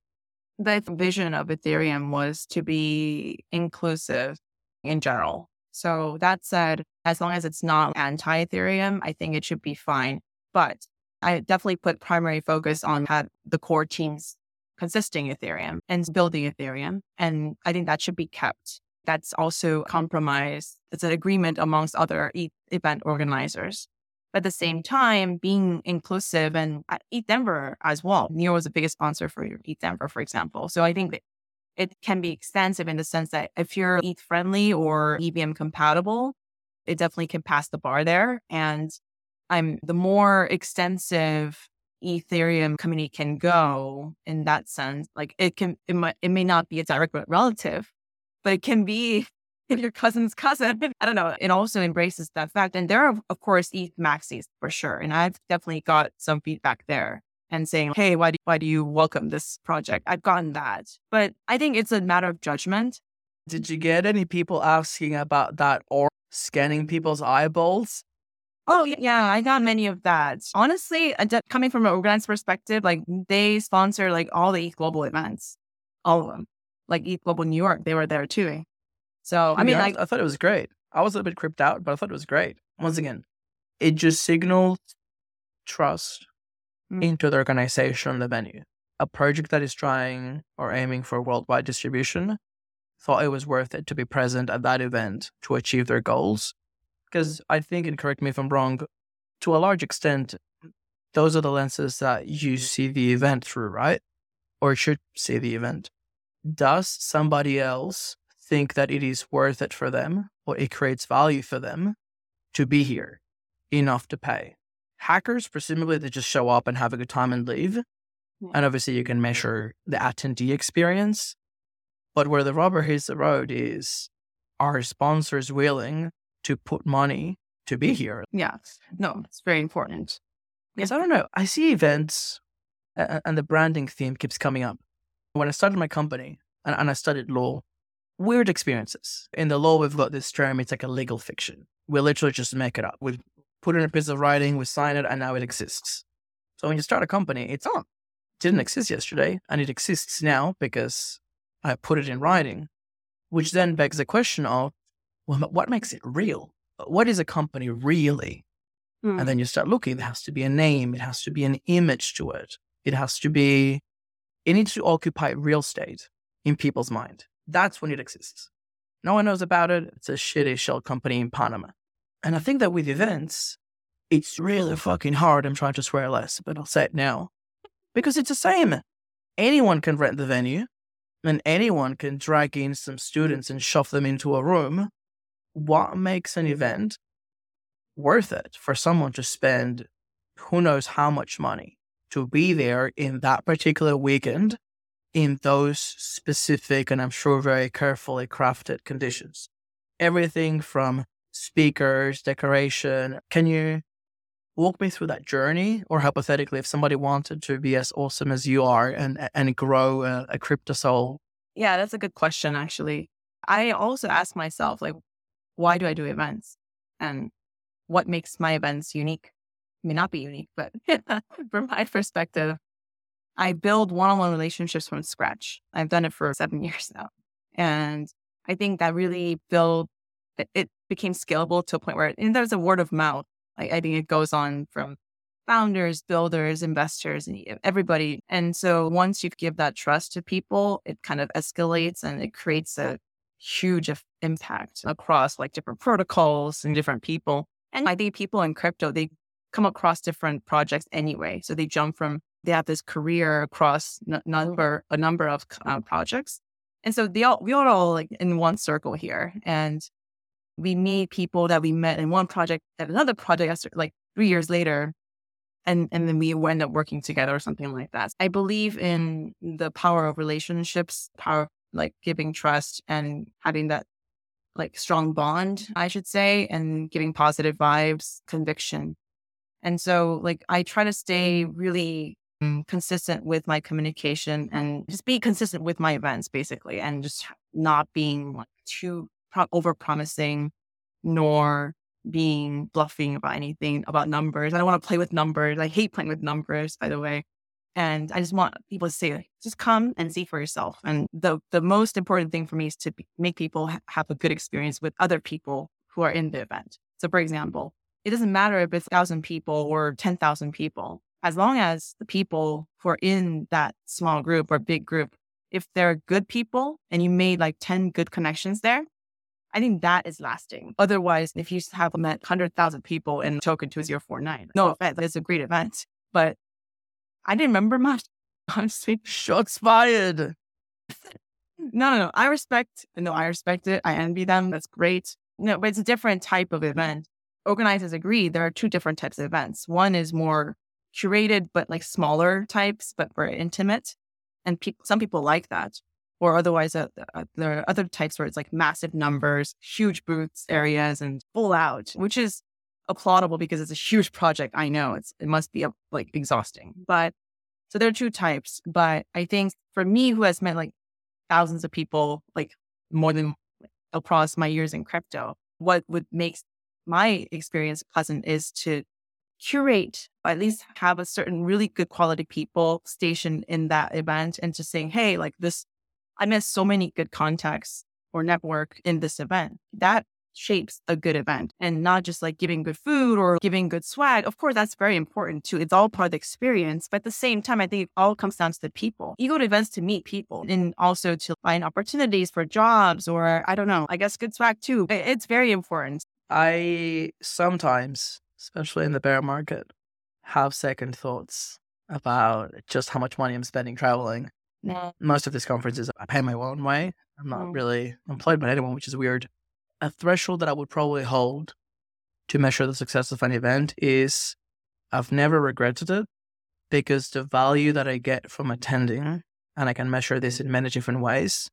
The vision of ethereum was to be inclusive in general. So that said as long as it's not anti-ethereum i think it should be fine. But i definitely put primary focus on had the core teams consisting ethereum and building ethereum and i think that should be kept. That's also compromise it's an agreement amongst other event organizers but at the same time, being inclusive and at ETH Denver as well. Neo was the biggest sponsor for ETH Denver, for example. So I think it can be extensive in the sense that if you're ETH friendly or EVM compatible, it definitely can pass the bar there. And I'm the more extensive Ethereum community can go in that sense, like it can, it might, it may not be a direct relative, but it can be your cousin's cousin. *laughs* I don't know. It also embraces that fact. And there are, of course, ETH maxis for sure. And I've definitely got some feedback there and saying, hey, why do, why do you welcome this project? I've gotten that. But I think it's a matter of judgment. Did you get any people asking about that or scanning people's eyeballs? Oh, yeah, I got many of that. Honestly, coming from an organized perspective, like they sponsor like all the ETH Global events, all of them. Like ETH Global New York, they were there too. So, I mean, honest, I, I thought it was great. I was a bit creeped out, but I thought it was great. Once mm-hmm. again, it just signaled trust mm. into the organization, the venue. A project that is trying or aiming for worldwide distribution thought it was worth it to be present at that event to achieve their goals. Because mm-hmm. I think, and correct me if I'm wrong, to a large extent, those are the lenses that you mm. see the event through, right? Or should see the event. Does somebody else think that it is worth it for them or it creates value for them to be here enough to pay. Hackers, presumably, they just show up and have a good time and leave. And obviously, you can measure the attendee experience. But where the rubber hits the road is are sponsors willing to put money to be here? Yeah. No, it's very important. Because I don't know. I see events and the branding theme keeps coming up. When I started my company and I studied law, weird experiences. In the law, we've got this term, it's like a legal fiction. We literally just make it up. We put in a piece of writing, we sign it, and now it exists. So when you start a company, it's on. It didn't exist yesterday, and it exists now because I put it in writing, which then begs the question of, well, what makes it real? What is a company really? Mm. And then you start looking, there has to be a name, it has to be an image to it. It has to be, it needs to occupy real estate in people's mind. That's when it exists. No one knows about it. It's a shitty shell company in Panama. And I think that with events, it's really fucking hard. I'm trying to swear less, but I'll say it now. Because it's the same. Anyone can rent the venue and anyone can drag in some students and shove them into a room. What makes an event worth it for someone to spend who knows how much money to be there in that particular weekend in those specific and I'm sure very carefully crafted conditions. Everything from speakers, decoration. Can you walk me through that journey? Or hypothetically, if somebody wanted to be as awesome as you are and and grow a, a KryptoSeoul? Yeah, that's a good question, actually. I also ask myself, like, why do I do events? And what makes my events unique? may not be unique, but *laughs* from my perspective, I build one on one relationships from scratch. I've done it for seven *laughs* years now. And I think that really built, it, became scalable to a point where, and there's a word of mouth. I, I think it goes on from founders, builders, investors, and everybody. And so once you give that trust to people, it kind of escalates and it creates a huge impact across like different protocols and different people. And I think people in crypto, they come across different projects anyway. So they jump from, they have this career across n- number, a number of uh, projects. And so they all, we are all like in one circle here. And we meet people that we met in one project at another project, like three years later. And, and then we end up working together or something like that. I believe in the power of relationships, power like giving trust and having that like strong bond, I should say, and giving positive vibes, conviction. And so, like, I try to stay really Mm, consistent with my communication and just be consistent with my events, basically, and just not being like too pro- over promising nor being bluffing about anything about numbers. I don't want to play with numbers. I hate playing with numbers, by the way. And I just want people to say, just come and see for yourself. And the the most important thing for me is to be, make people ha- have a good experience with other people who are in the event. So, for example, it doesn't matter if it's thousand people or ten thousand people, as long as the people who are in that small group or big group, if they're good people and you made like ten good connections there, I think that is lasting. Otherwise, if you have met 100,000 people in Token 2049, no offense, it's a great event, but I didn't remember much. *laughs* Honestly, shots fired. no, no, no. I respect, no, I respect it. I envy them. That's great. No, but it's a different type of event. Organizers agree there are two different types of events. One is more curated, but like smaller types, but very intimate. And pe- some people like that. Or otherwise, uh, uh, there are other types where it's like massive numbers, huge booths areas, and full out, which is applaudable because it's a huge project. I know it's it must be like exhausting, but so there are two types. But I think for me, who has met like thousands of people, like more than across my years in crypto, what would make my experience pleasant is to curate, at least have a certain really good quality people stationed in that event and just saying, hey, like this, I met so many good contacts or network in this event. That shapes a good event and not just like giving good food or giving good swag. Of course, that's very important too. It's all part of the experience. But at the same time, I think it all comes down to the people. You go to events to meet people and also to find opportunities for jobs or I don't know, I guess good swag too. It's very important. I sometimes, especially in the bear market, have second thoughts about just how much money I'm spending traveling. No. Most of these conferences, I pay my own way. I'm not mm. really employed by anyone, which is weird a threshold that I would probably hold to measure the success of an event is I've never regretted it because the value that I get from attending, and I can measure this in many different ways,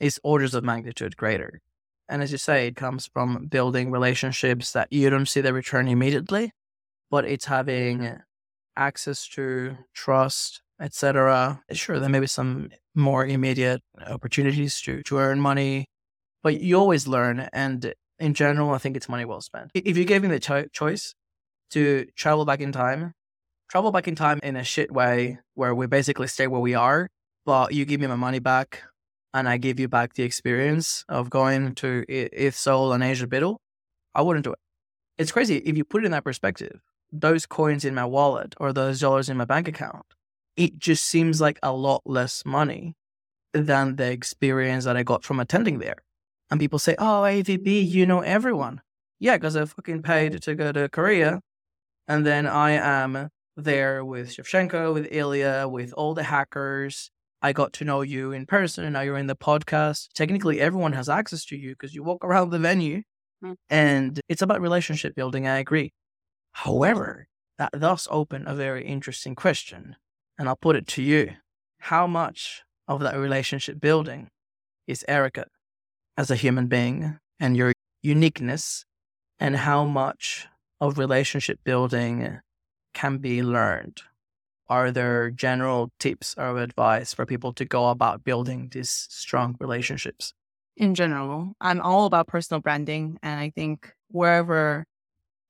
is orders of magnitude greater. And as you say, it comes from building relationships that you don't see the return immediately, but it's having access to trust, etc. Sure, there may be some more immediate opportunities to, to earn money, but you always learn. And in general, I think it's money well spent. If you gave me the cho- choice to travel back in time, travel back in time in a shit way where we basically stay where we are, but you give me my money back and I give you back the experience of going to ETH Seoul and Asia BUIDL, I wouldn't do it. It's crazy if you put it in that perspective. those coins in my wallet or those dollars in my bank account, it just seems like a lot less money than the experience that I got from attending there. And people say, oh, AVB, you know everyone. Yeah, because I fucking paid to go to Korea. And then I am there with Shevchenko, with Ilya, with all the hackers. I got to know you in person and now you're in the podcast. Technically, everyone has access to you because you walk around the venue mm. and it's about relationship building. I agree. However, that does open a very interesting question. And I'll put it to you. How much of that relationship building is Erica as a human being and your uniqueness, and how much of relationship building can be learned? Are there general tips or advice for people to go about building these strong relationships? In general, I'm all about personal branding. And I think wherever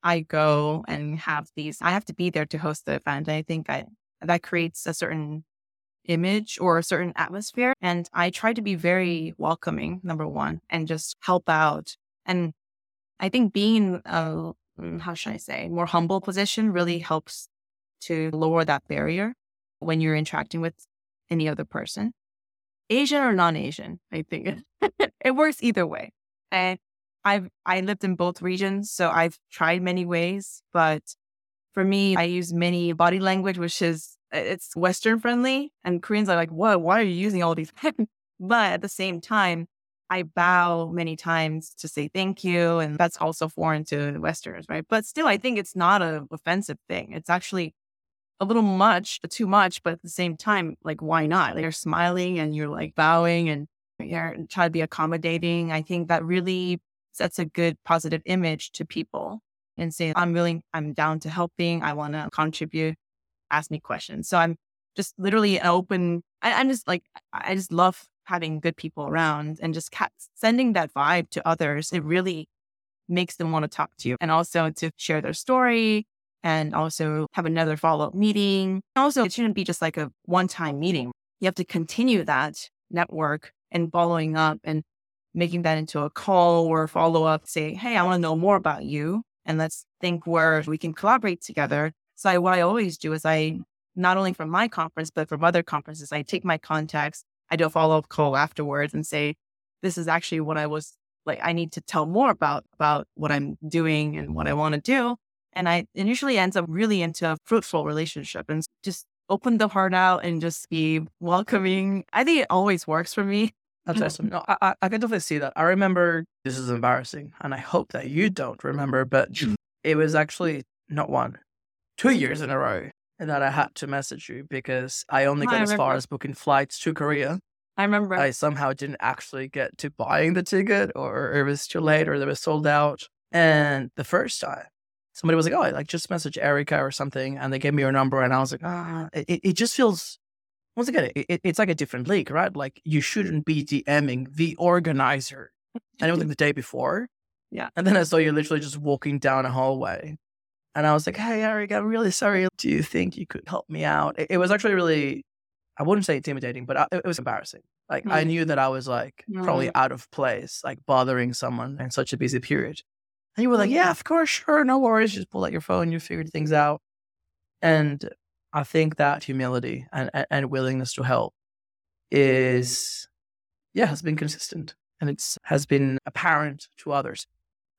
I go and have these, I have to be there to host the event. And I think I, that creates a certain image or a certain atmosphere. And I try to be very welcoming, number one, and just help out. And I think being a, mm, how should I say, more humble position really helps to lower that barrier when you're interacting with any other person. Asian or non-Asian, I think mm. *laughs* it works either way. And I've I lived in both regions, so I've tried many ways, but for me, I use many body language, which is it's Western friendly, and Koreans are like, "What? Why are you using all these?" *laughs* but at the same time, I bow many times to say thank you, and that's also foreign to Westerners, right? But still, I think it's not a offensive thing. It's actually a little much, too much, but at the same time, like, why not? Like, you're smiling and you're like bowing and you're trying to be accommodating. I think that really sets a good positive image to people and say, I'm willing, I'm down to helping, I want to contribute ask me questions. So I'm just literally open. I, am just like, I just love having good people around and just sending that vibe to others. It really makes them want to talk to you and also to share their story and also have another follow up meeting. Also, it shouldn't be just like a one time meeting. You have to continue that network and following up and making that into a call or follow up, say, Hey, I want to know more about you. And let's think where we can collaborate together so I, what I always do is I, not only from my conference, but from other conferences, I take my contacts, I do a follow up call afterwards and say, this is actually what I was like, I need to tell more about, about what I'm doing and what I want to do. And I initially ends up really into a fruitful relationship and just open the heart out and just be welcoming. I think it always works for me. That's awesome. No, I, I can definitely see that. I remember this is embarrassing, and I hope that you don't remember, but mm. it was actually not one, two years in a row that I had to message you because I only got as far as booking flights to Korea. I remember. I somehow didn't actually get to buying the ticket or it was too late or they were sold out. And the first time, somebody was like, oh, like just message Erica or something. And they gave me her number. And I was like, ah, it, it just feels, once again, it, it's like a different league, right? Like you shouldn't be DMing the organizer. and it was like the day before. Yeah. And then I saw you literally just walking down a hallway and I was like, hey, Eric, I'm really sorry. Do you think you could help me out? It, it was actually really, I wouldn't say intimidating, but I, it was embarrassing. Like mm. I knew that I was like mm. probably out of place, like bothering someone in such a busy period. And you were like, mm-hmm. yeah, of course, sure, no worries. Just pull out your phone, you figured things out. And I think that humility and, and willingness to help is, yeah, has been consistent and it's has been apparent to others.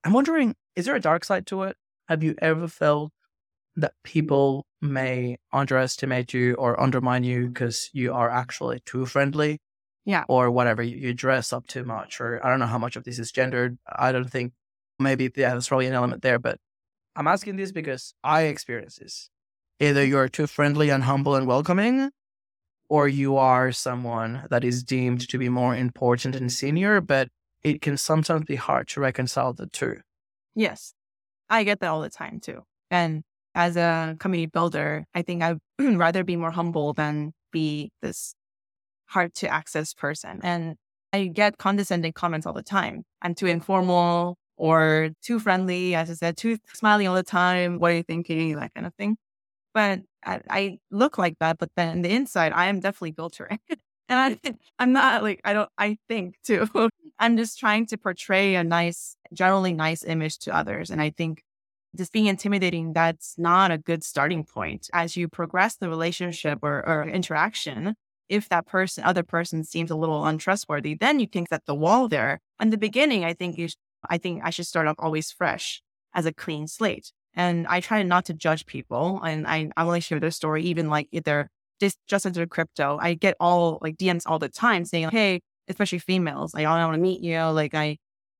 I'm wondering, is there a dark side to it? Have you ever felt that people may underestimate you or undermine you because you are actually too friendly? Yeah. Or whatever, you, dress up too much, or I don't know how much of this is gendered. I don't think maybe, yeah, there's probably an element there, but I'm asking this because I experience this. Either you're too friendly and humble and welcoming, or you are someone that is deemed to be more important and senior, but it can sometimes be hard to reconcile the two. Yes. I get that all the time too. And as a community builder, I think I'd *clears throat* rather be more humble than be this hard to access person. And I get condescending comments all the time. I'm too informal or too friendly, as I said, too smiling all the time. What are you thinking? That kind of thing. But I, I look like that, but then the inside, I am definitely filtering. *laughs* and I, I'm not like, I don't, I think too. *laughs* I'm just trying to portray a nice, generally nice image to others. And I think just being intimidating, that's not a good starting point. As you progress the relationship or, or interaction, if that person, other person seems a little untrustworthy, then you can set the wall there. In the beginning, I think you, I think I should start off always fresh as a clean slate. And I try not to judge people, and I I only share their story, even like either just just into crypto. I get all like DMs all the time saying, "Hey, especially females, I want to meet you. Like I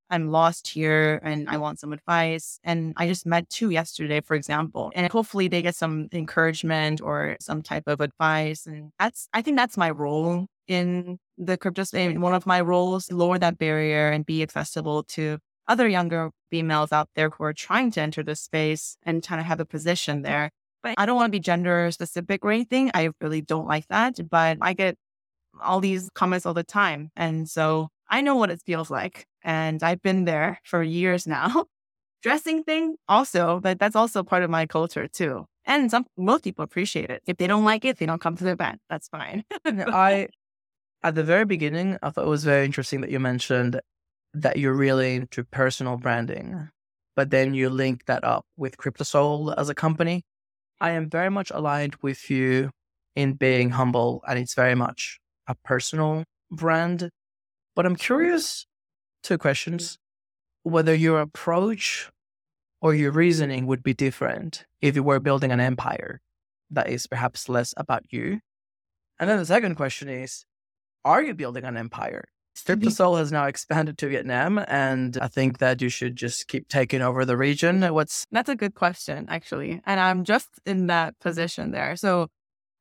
I'm lost here and I want some advice. And I just met two yesterday, for example, and hopefully they get some encouragement or some type of advice. And that's, I think that's my role in the crypto space. One of my roles, lower that barrier and be accessible to other younger females out there who are trying to enter the space and trying to have a position there. But I don't want to be gender specific or anything. I really don't like that. But I get all these comments all the time. And so I know what it feels like. And I've been there for years now. *laughs* Dressing thing also, but that's also part of my culture too. And some most people appreciate it. If they don't like it, they don't come to the event. That's fine. *laughs* I at the very beginning, I thought it was very interesting that you mentioned that you're really into personal branding, but then you link that up with KryptoSeoul as a company. I am very much aligned with you in being humble, and it's very much a personal brand. But I'm curious two questions whether your approach or your reasoning would be different if you were building an empire that is perhaps less about you. And then the second question is Are you building an empire? KryptoSeoul has now expanded to Vietnam, and I think that you should just keep taking over the region. What's that's a good question, actually. And I'm just in that position there. So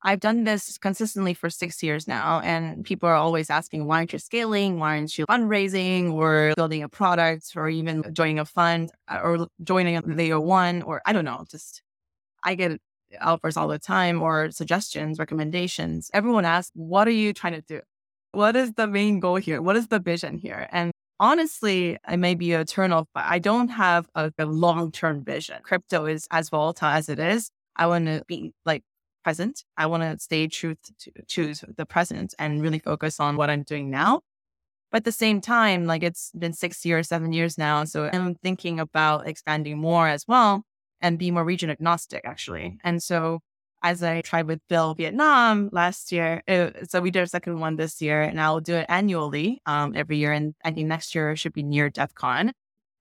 I've done this consistently for six years now, and people are always asking, why aren't you scaling? Why aren't you fundraising or building a product or even joining a fund uh, or joining a layer one? Or I don't know, just I get offers all the time or suggestions, recommendations. Everyone asks, what are you trying to do? What is the main goal here? What is the vision here? And honestly, it may be a eternal, but I don't have a, a long term vision. Crypto is as volatile as it is. I want to be like present. I want to stay true to choose the present and really focus on what I'm doing now. But at the same time, like it's been six years, seven years now. So I'm thinking about expanding more as well and be more region agnostic, actually. And so as I tried with BUIDL Vietnam last year, it, so we did a second one this year, and I'll do it annually um, every year. And I think next year should be near DEF CON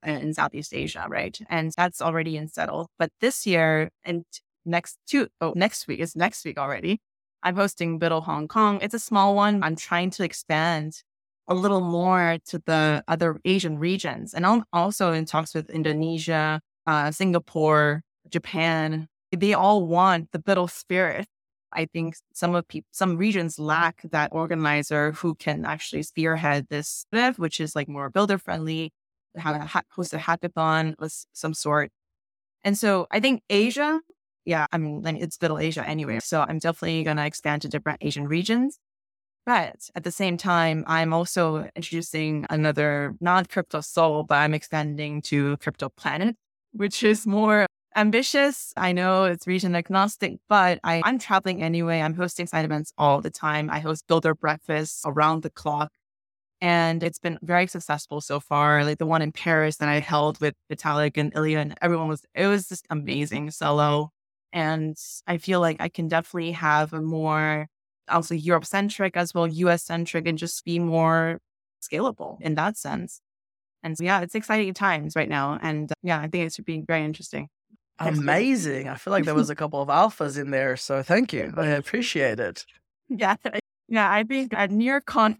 in Southeast Asia, right? And that's already in settle. But this year, and next two oh next week is next week already. I'm hosting BUIDL Hong Kong. It's a small one. I'm trying to expand a little more to the other Asian regions, and I'm also in talks with Indonesia, uh, Singapore, Japan. They all want the BUIDL spirit. I think some of people, some regions lack that organizer who can actually spearhead this, which is like more builder friendly, have a host a hackathon of some sort. And so I think Asia yeah, I mean, it's Middle Asia anyway. So I'm definitely going to expand to different Asian regions. But at the same time, I'm also introducing another non KryptoSeoul, but I'm expanding to KryptoPlanet, which is more ambitious. I know it's region agnostic, but I, I'm traveling anyway. I'm hosting side events all the time. I host builder breakfasts around the clock. And it's been very successful so far. Like the one in Paris that I held with Vitalik and Ilya and everyone was, it was just amazing solo. And I feel like I can definitely have a more also Europe centric as well, US centric, and just be more scalable in that sense. And so, yeah, it's exciting times right now. And yeah, I think it should be very interesting. Amazing. I feel like there was a couple of alphas in there. So thank you. I appreciate it. *laughs* Yeah. Yeah. I think at NearCon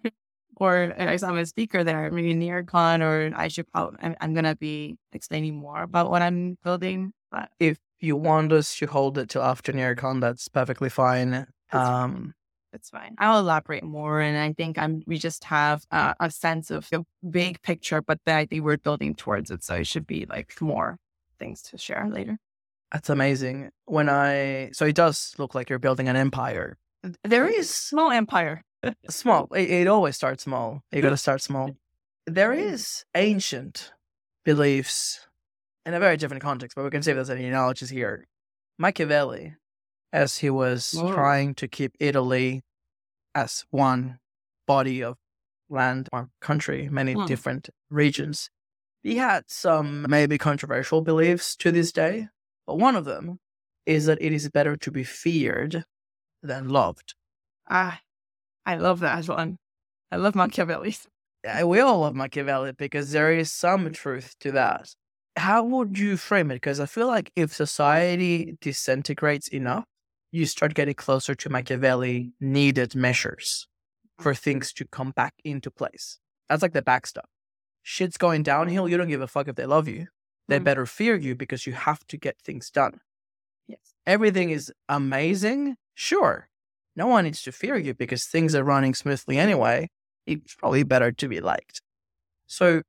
or as I'm a speaker there, maybe NearCon or I should probably, I'm, I'm going to be explaining more about what I'm building. But if you want us to hold it till after NearCon, that's perfectly fine. That's um, fine. That's fine. I'll elaborate more, and I think I'm. We just have uh, a sense of the big picture, but I think we're building towards it, so it should be like more things to share later. That's amazing. When I so it does look like you're building an empire. There is small empire. small. It, it always starts small. You got to start small. There is ancient beliefs in a very different context, but we can save those any analogies here. Machiavelli, as he was Whoa. trying to keep Italy as one body of land or country, many hmm. different regions, he had some maybe controversial beliefs to this day, but one of them is that it is better to be feared than loved. Ah, I love that one. I love Machiavelli. We all love Machiavelli because there is some truth to that. How would you frame it? Because I feel like if society disintegrates enough, you start getting closer to Machiavelli needed measures for things to come back into place. That's like the backstop. Shit's going downhill. You don't give a fuck if they love you. They Mm. better fear you because you have to get things done. Yes. Everything is amazing. Sure. No one needs to fear you because things are running smoothly anyway. It's probably better to be liked. So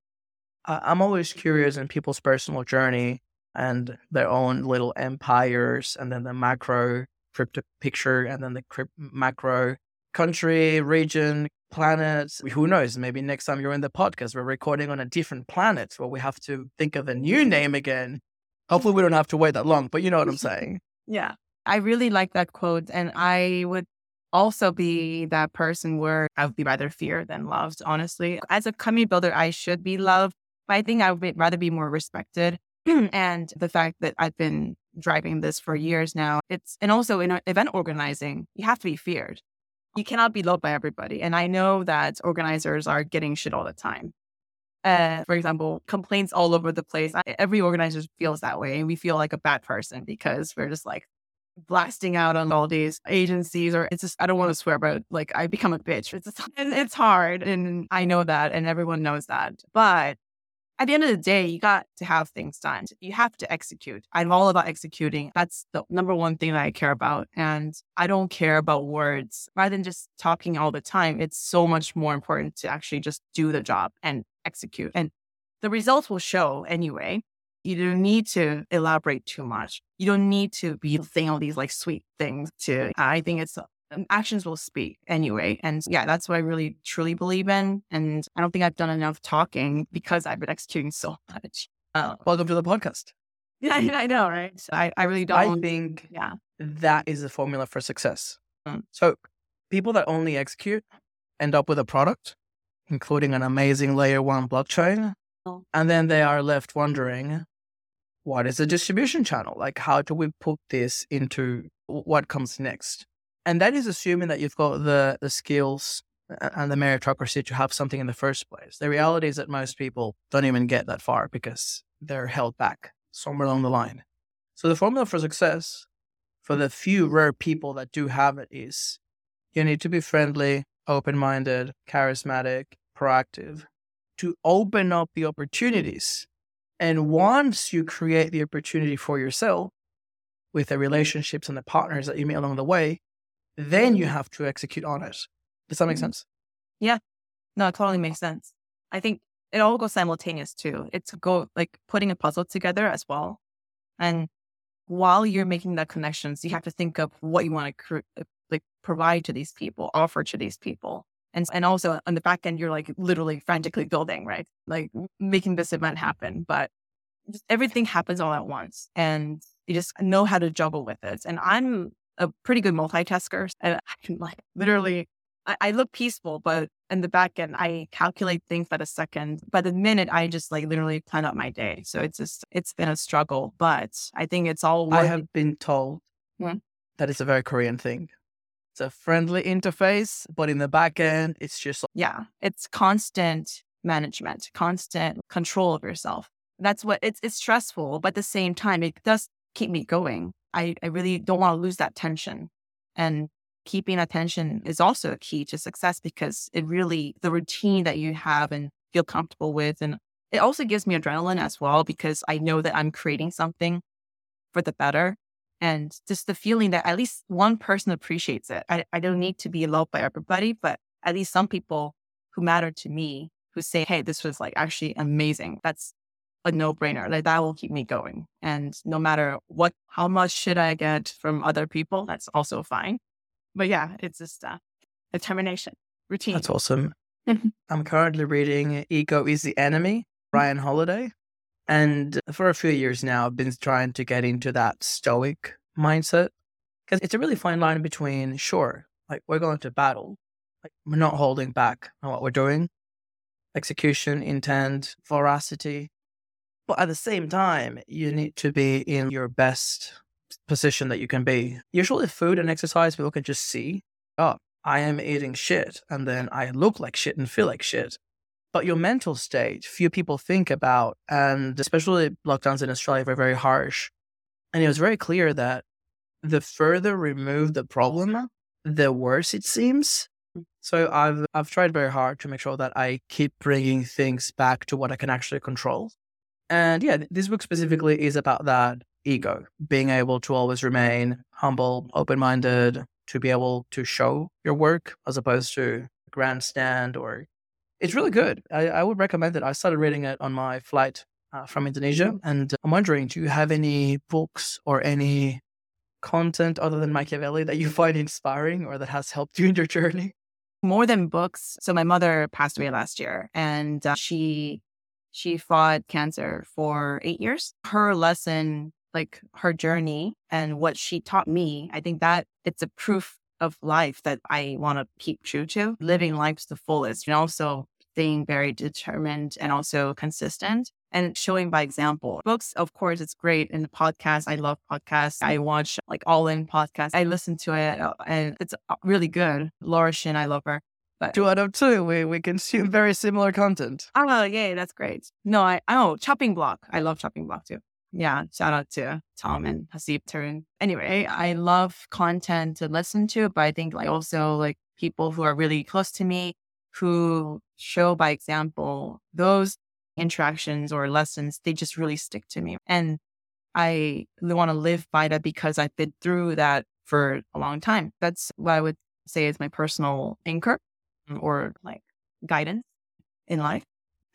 uh, I'm always curious in people's personal journey and their own little empires and then the macro crypto picture and then the crypt- macro country, region, planet. Who knows? Maybe next time you're in the podcast, we're recording on a different planet where we have to think of a new mm-hmm. name again. Mm-hmm. Hopefully, we don't have to wait that long, but you know what I'm *laughs* saying. Yeah. I really like that quote. And I would also be that person where I would be rather feared than loved, honestly. As a community builder, I should be loved, but I think I would rather be more respected. *clears throat* and the fact that I've been driving this for years now, it's, and also in event organizing, you have to be feared. You cannot be loved by everybody. And I know that organizers are getting shit all the time. Uh, for example, complaints all over the place. Every organizer feels that way. And we feel like a bad person because we're just like blasting out on all these agencies or it's just, I don't want to swear, but like I become a bitch. It's, just, *laughs* it's hard. And I know that and everyone knows that. But at the end of the day, you got to have things done. You have to execute. I'm all about executing. That's the number one thing that I care about. And I don't care about words rather than just talking all the time. It's so much more important to actually just do the job and execute. And the results will show anyway. You don't need to elaborate too much. You don't need to be saying all these like sweet things to, I think it's actions will speak anyway. And yeah, that's what I really truly believe in. And I don't think I've done enough talking because I've been executing so *laughs* much. Uh, Welcome to the podcast. *laughs* yeah, I know, right? So I, I really don't. I think yeah. that is the formula for success. Mm. So, people that only execute end up with a product, including an amazing layer one blockchain. Oh. And then they are left wondering what is the distribution channel? Like, how do we put this into what comes next? And that is assuming that you've got the, the skills and the meritocracy to have something in the first place. The reality is that most people don't even get that far because they're held back somewhere along the line. So, the formula for success for the few rare people that do have it is you need to be friendly, open minded, charismatic, proactive to open up the opportunities. And once you create the opportunity for yourself with the relationships and the partners that you meet along the way, then you have to execute on it. Does that make Mhm. sense? No, it totally makes sense. I think it all goes simultaneous too. It's go like putting a puzzle together as well. And while you're making that connections, you have to think of what you want to cr- like provide to these people, offer to these people. And, and also on the back end, you're like literally frantically building, right? Like making this event happen. But just everything happens all at once and you just know how to juggle with it. And I'm a pretty good multitasker. And I can like literally, I, I look peaceful, but in the back end, I calculate things by the second. By the minute, I just like literally plan out my day. So it's just, it's been a struggle, but I think it's all I have been told Yeah. that it's a very Korean thing. It's a friendly interface, but in the back end, it's just yeah, it's constant management, constant control of yourself. That's what it's it's stressful, but at the same time, it does keep me going. I, I really don't want to lose that tension. And keeping attention is also a key to success because it really the routine that you have and feel comfortable with. And it also gives me adrenaline as well because I know that I'm creating something for the better. And just the feeling that at least one person appreciates it. I, I don't need to be loved by everybody, but at least some people who matter to me who say, hey, this was like actually amazing. That's a no brainer. Like that will keep me going. And no matter what, how much shit I get from other people, that's also fine. But yeah, it's just uh, determination, routine. That's awesome. *laughs* I'm currently reading Ego is the Enemy, Ryan Holiday. And for a few years now, I've been trying to get into that stoic mindset because it's a really fine line between, sure, like we're going to battle, like we're not holding back on what we're doing, execution, intent, veracity. But at the same time, you need to be in your best position that you can be. Usually, food and exercise, people can just see, oh, I am eating shit. And then I look like shit and feel like shit. But your mental state, few people think about, and especially lockdowns in Australia were very harsh. And it was very clear that the further removed the problem, the worse it seems. Mm. So I've I've tried very hard to make sure that I keep bringing things back to what I can actually control. And yeah, this book specifically is about that ego, being able to always remain humble, open-minded, to be able to show your work as opposed to grandstand or it's really good. I, I would recommend it. I started reading it on my flight uh, from Indonesia. And I'm wondering, do you have any books or any content other than Machiavelli that you *laughs* find inspiring or that has helped you in your journey? More than books. So my mother passed away last year and uh, she she fought cancer for 8 years. Her lesson, like her journey and what she taught me, I think that it's a proof of life that I want to keep true to, living life to the fullest and also being very determined and also consistent and showing by example. Books, of course, it's great. In the podcast, I love podcasts. I watch like All In podcast. I listen to it uh, and it's uh, really good. Laura Shin, I love her. But two out of two, we, we consume very similar content. Oh, yeah, that's great. No, I, oh, Chopping Block. I love Chopping Block too. Yeah, shout out to Tom and Haseeb Tarun. Anyway, I love content to listen to, but I think like also like people who are really close to me who show by example those interactions or lessons, they just really stick to me. And I want to live by that because I've been through that for a long time. That's what I would say is my personal anchor or like guidance in life.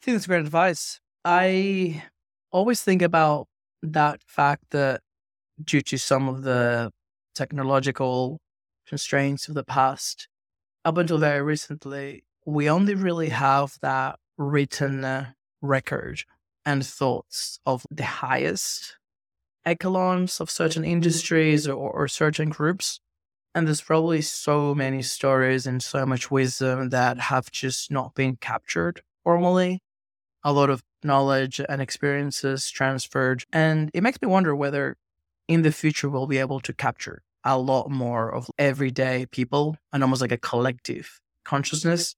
I think that's great advice. I always think about that fact that due to some of the technological constraints of the past, up until very recently, we only really have that written uh, record and thoughts of the highest echelons of certain industries or, or certain groups. And there's probably so many stories and so much wisdom that have just not been captured formally. A lot of knowledge and experiences transferred. And it makes me wonder whether in the future we'll be able to capture a lot more of everyday people and almost like a collective consciousness.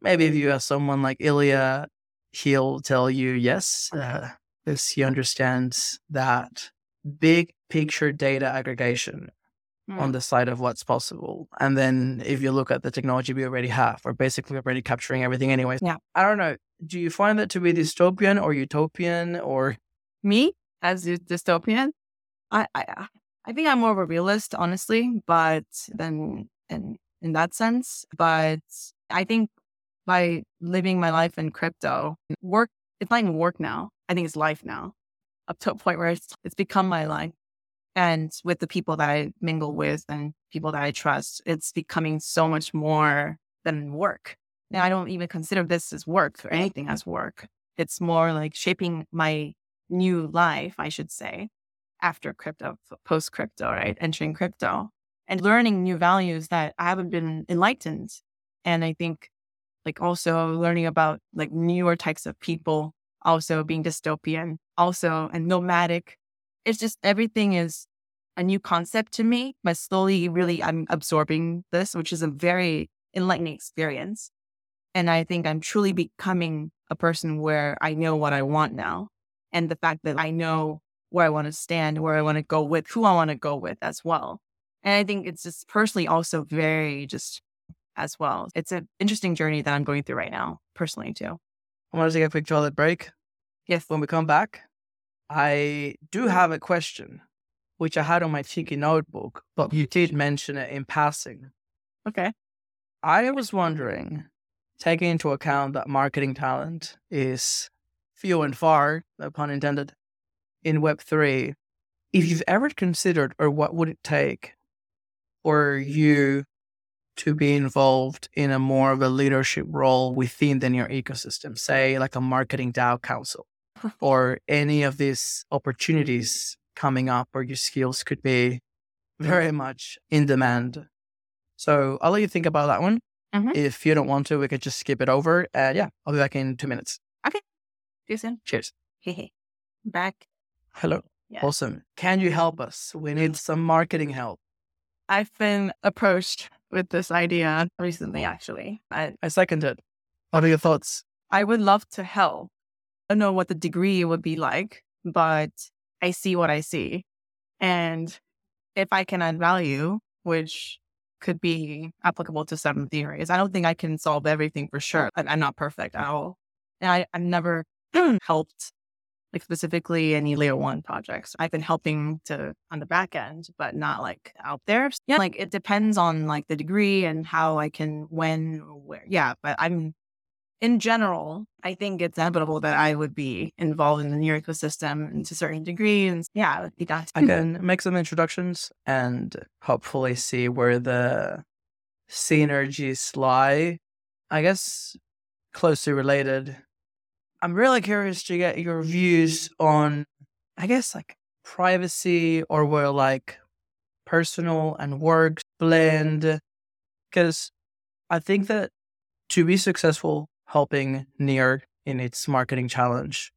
Maybe if you have someone like Ilya, he'll tell you yes, uh, because he understands that big picture data aggregation mm. on the side of what's possible. And then if you look at the technology we already have, we're basically already capturing everything anyway. Yeah. I don't know. Do you find that to be dystopian or utopian or me as dystopian? I, I I think I'm more of a realist, honestly, but then in in that sense. But I think by living my life in crypto, work it's not even work now. I think it's life now. Up to a point where it's it's become my life. And with the people that I mingle with and people that I trust, it's becoming so much more than work. Now I don't even consider this as work or anything as work. It's more like shaping my new life, I should say, after crypto, post crypto, right? Entering crypto and learning new values that I haven't been enlightened. And I think like also learning about like newer types of people, also being dystopian, also and nomadic. It's just everything is a new concept to me, but slowly really I'm absorbing this, which is a very enlightening experience. And I think I'm truly becoming a person where I know what I want now. And the fact that I know where I want to stand, where I want to go with, who I want to go with as well. And I think it's just personally also very just as well. It's an interesting journey that I'm going through right now, personally, too. I want to take a quick toilet break. Yes. When we come back, I do have a question, which I had on my cheeky notebook, but you did mention it in passing. Okay. I was wondering, taking into account that marketing talent is few and far, no pun intended, in Web3, if you've ever considered or what would it take for you to be involved in a more of a leadership role within the near ecosystem, say like a marketing DAO council or any of these opportunities coming up where your skills could be very much in demand. So I'll let you think about that one. Mm-hmm. If you don't want to, we could just skip it over. And yeah, I'll be back in two minutes. Okay. See you soon. Cheers. Hey, back. Hello. Yeah. Awesome. Can you help us? We need some marketing help. I've been approached with this idea recently, actually. I, I second it. What are your thoughts? I would love to help. Don't know what the degree would be like, but I see what I see. And if I can add value, which could be applicable to some theories, I don't think I can solve everything for sure. I'm not perfect at all. And I, I've never *clears throat* helped like specifically any layer one projects. I've been helping to on the back end, but not like out there. Yeah, like it depends on like the degree and how I can, when, where. Yeah, but I'm in general, I think it's inevitable that I would be involved in the near ecosystem to a certain degree. And yeah, I would be that. Can make some introductions and hopefully see where the synergies lie. I guess closely related. I'm really curious to get your views on, I guess, like privacy or where like personal and work blend. Because I think that to be successful helping Near in its marketing challenge,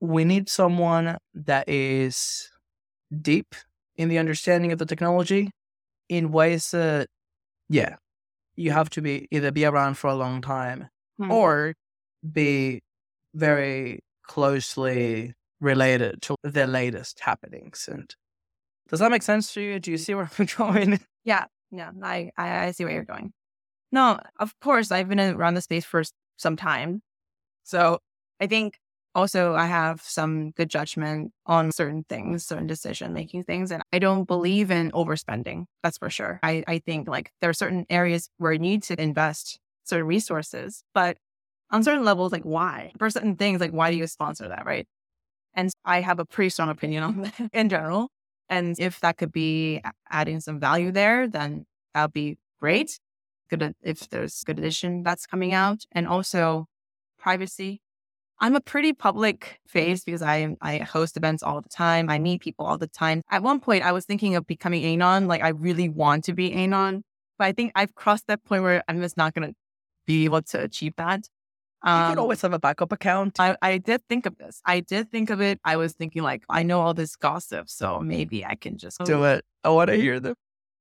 we need someone that is deep in the understanding of the technology in ways that, yeah, you have to be either be around for a long time Hmm. or be very closely related to the latest happenings. And does that make sense to you? Do you see where I'm *laughs* going? Yeah, yeah, I, I, I see where you're going. No, of course, I've been around the space for s- some time. So I think also I have some good judgment on certain things, certain decision making things. And I don't believe in overspending. That's for sure. I, I think like there are certain areas where you need to invest certain resources, but on certain levels, like why? For certain things, like why do you sponsor that, right? And I have a pretty strong opinion on that *laughs* in general. And if that could be adding some value there, then that'd be great. Good if there's good edition that's coming out, and also privacy. I'm a pretty public face because I I host events all the time. I meet people all the time. At one point, I was thinking of becoming anon. Like I really want to be anon, but I think I've crossed that point where I'm just not going to be able to achieve that. you Um, could always have a backup account. I, I did think of this. I did think of it. I was thinking like, I know all this gossip, so maybe I can just Do it. I want to hear them.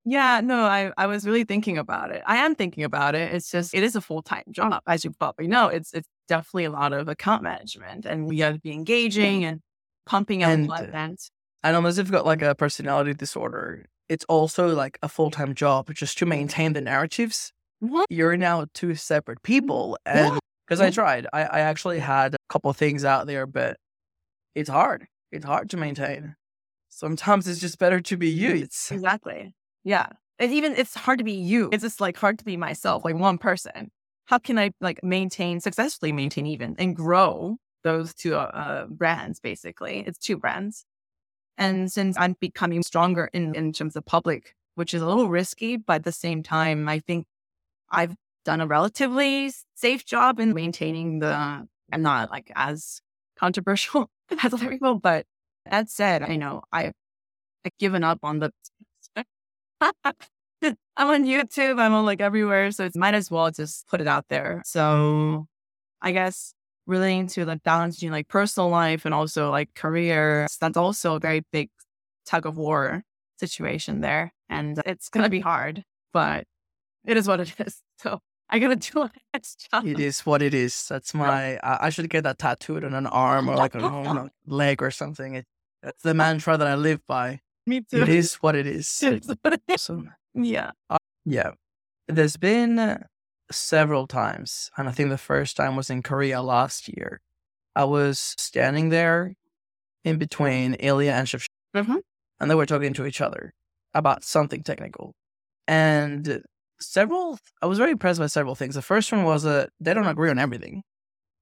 Yeah, no, I, I was really thinking about it. I am thinking about it. It's just it is a full time job, as you probably know. It's it's definitely a lot of account management, and we got to be engaging and pumping out And- content. And unless you've got like a personality disorder, it's also like a full time job just to maintain the narratives. What? You're now two separate people. And because I tried, I, I actually had a couple things out there, but it's hard. It's hard to maintain. Sometimes it's just better to be you. It's Exactly. Yeah. And even it's hard to be you. It's just like hard to be myself, like one person. How can I like maintain successfully maintain even and grow those two uh, uh, brands? Basically, it's two brands. And since I'm becoming stronger in in terms of public, which is a little risky, but at the same time, I think I've done a relatively safe job in maintaining the. I'm not like as controversial *laughs* as other people, but that said, I know I I've given up on the *laughs* I'm on YouTube. I'm on like everywhere. So it's might as well just put it out there. So I guess relating to like balancing like personal life and also like career, that's also a very big tug of war situation there. And it's going to be hard, but it is what it *laughs* is. So I got to do my best job. it is what it is. That's my. I, I should get that tattooed on an arm or like a, on a *laughs* leg or something. It, that's the mantra that I live by. Me too. It is what it is. *laughs* It's what it is. So Yeah. Yeah. There's been uh, several times, and I think the first time was in Korea last year. I was standing there in between Ilya and Shiv, Mhm. and they were talking to each other about something technical. And several, I was very impressed by several things. The first one was that they don't agree on everything.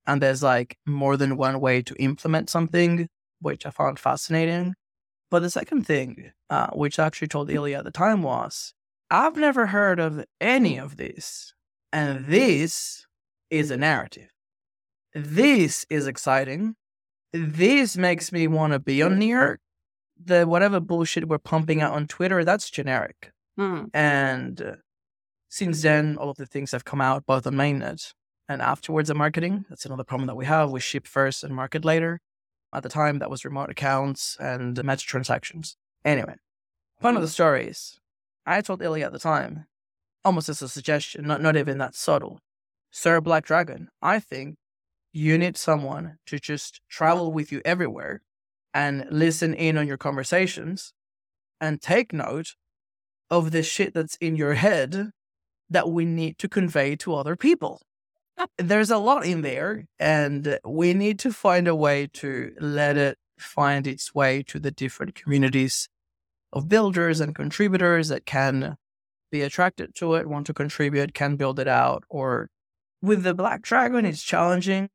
And there's like more than one way to implement something, which I found fascinating. But the second thing, uh, which I actually told Ilya at the time, was I've never heard of any of this. And this is a narrative. This is exciting. This makes me want to be on near the whatever bullshit we're pumping out on Twitter. That's generic. Hmm. And uh, since then, all of the things have come out both on mainnet and afterwards in marketing. That's another problem that we have. We ship first and market later. At the time, that was remote accounts and meta transactions. Anyway, one of the hmm. stories I told Ilya at the time, almost as a suggestion, not, not even that subtle. Sir Black Dragon, I think you need someone to just travel with you everywhere and listen in on your conversations and take note of the shit that's in your head that we need to convey to other people. There's a lot in there, and we need to find a way to let it find its way to the different communities of builders and contributors that can be attracted to it, want to contribute, can build it out. Or with the Black Dragon, it's challenging,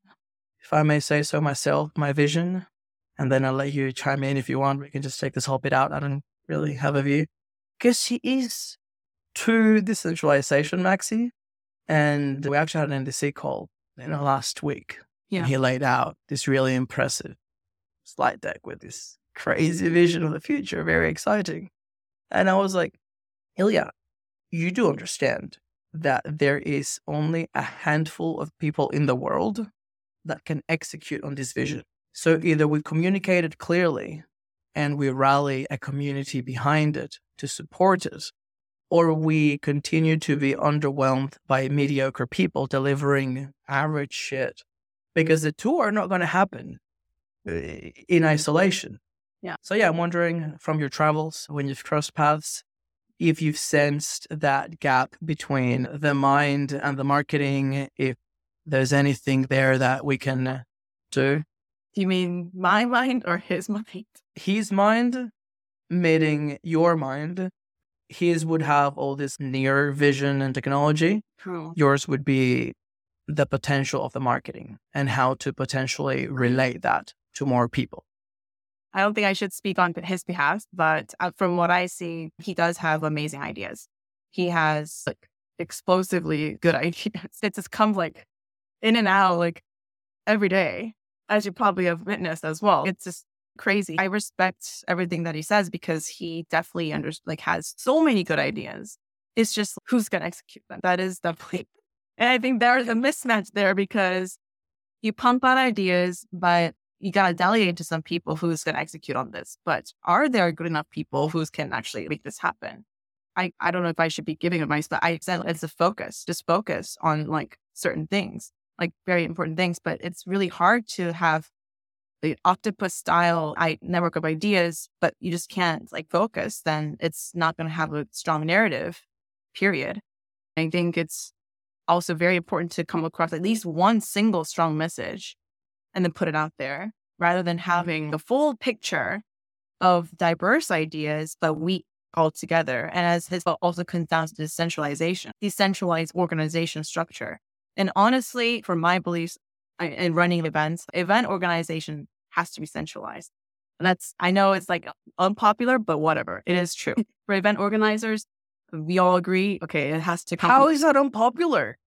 if I may say so myself, my vision. And then I'll let you chime in if you want. We can just take this whole bit out. I don't really have a view. Because he is to decentralization, Maxi. And we actually had an NDC call in the last week. Yeah. he laid out this really impressive slide deck with this crazy vision of the future, very exciting. And I was like, Ilya, you do understand that there is only a handful of people in the world that can execute on this vision. So either we communicate it clearly and we rally a community behind it to support it, or we continue to be underwhelmed by mediocre people delivering average shit because the two are not going to happen uh, in isolation. Yeah. So, yeah, I'm wondering from your travels, when you've crossed paths, if you've sensed that gap between the mind and the marketing, if there's anything there that we can do. Do you mean my *laughs* mind or his mind? His mind meeting your mind his would have all this near vision and technology. Yours would be the potential of the marketing and how to potentially relate that to more people. I don't think I should speak on his behalf, but uh, from what I see, he does have amazing ideas. He has like explosively good *laughs* ideas. It's just comes like in and out like every day, as you probably have witnessed as well. It's just crazy. I respect everything that he says because he definitely under like has so many good ideas. It's just who's going to execute them. That is definitely, *laughs* and I think there's a mismatch there because you pump out ideas, but you got to delegate to some people who's going to execute on this. But are there good enough people who can actually make this happen? I, I don't know if I should be giving advice, but I said it's a focus, just focus on like certain things, like very important things. But it's really hard to have the octopus style network of ideas, but you just can't like focus, then it's not going to have a strong narrative, period. I think it's also very important to come across at least one single strong message and then put it out there rather than having the full picture of diverse ideas, but weak all together. And as his also comes down to decentralization, decentralized organization structure. And honestly, for my beliefs, in running events, event organization has to be centralized. And that's, I know it's like unpopular, but whatever. It is true. *laughs* For event organizers, we all agree, okay, it has to come. How is that unpopular?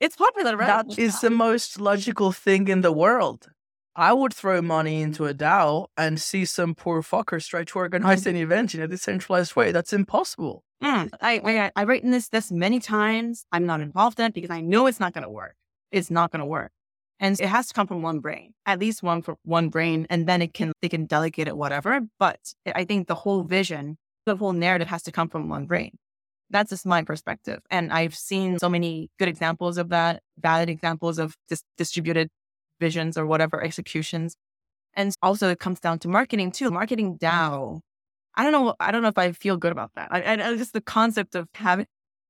It's popular, right? That is the most logical thing in the world. I would throw money into a DAO and see some poor fuckers try to organize an event in a decentralized way. That's impossible. Mm, I, I I've written this this many times. I'm not involved in it because I know it's not going to work. It's not going to work. And it has to come from one brain, at least one for one brain, and then it can they can delegate it whatever. But I think the whole vision, the whole narrative has to come from one brain. That's just my perspective. And I've seen so many good examples of that, valid examples of dis- distributed visions or whatever executions. And also it comes down to marketing too. Marketing DAO. I don't know. I don't know if I feel good about that. I, I just the concept of having,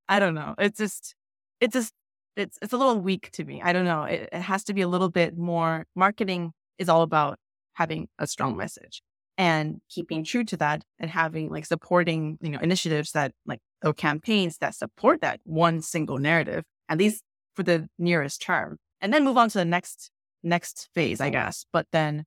I don't know. It's just, it just it's it's a little weak to me. I don't know. It, it has to be a little bit more. Marketing is all about having a strong message and keeping true to that and having like supporting you know initiatives that like or campaigns that support that one single narrative at least for the nearest term and then move on to the next next phase i guess but then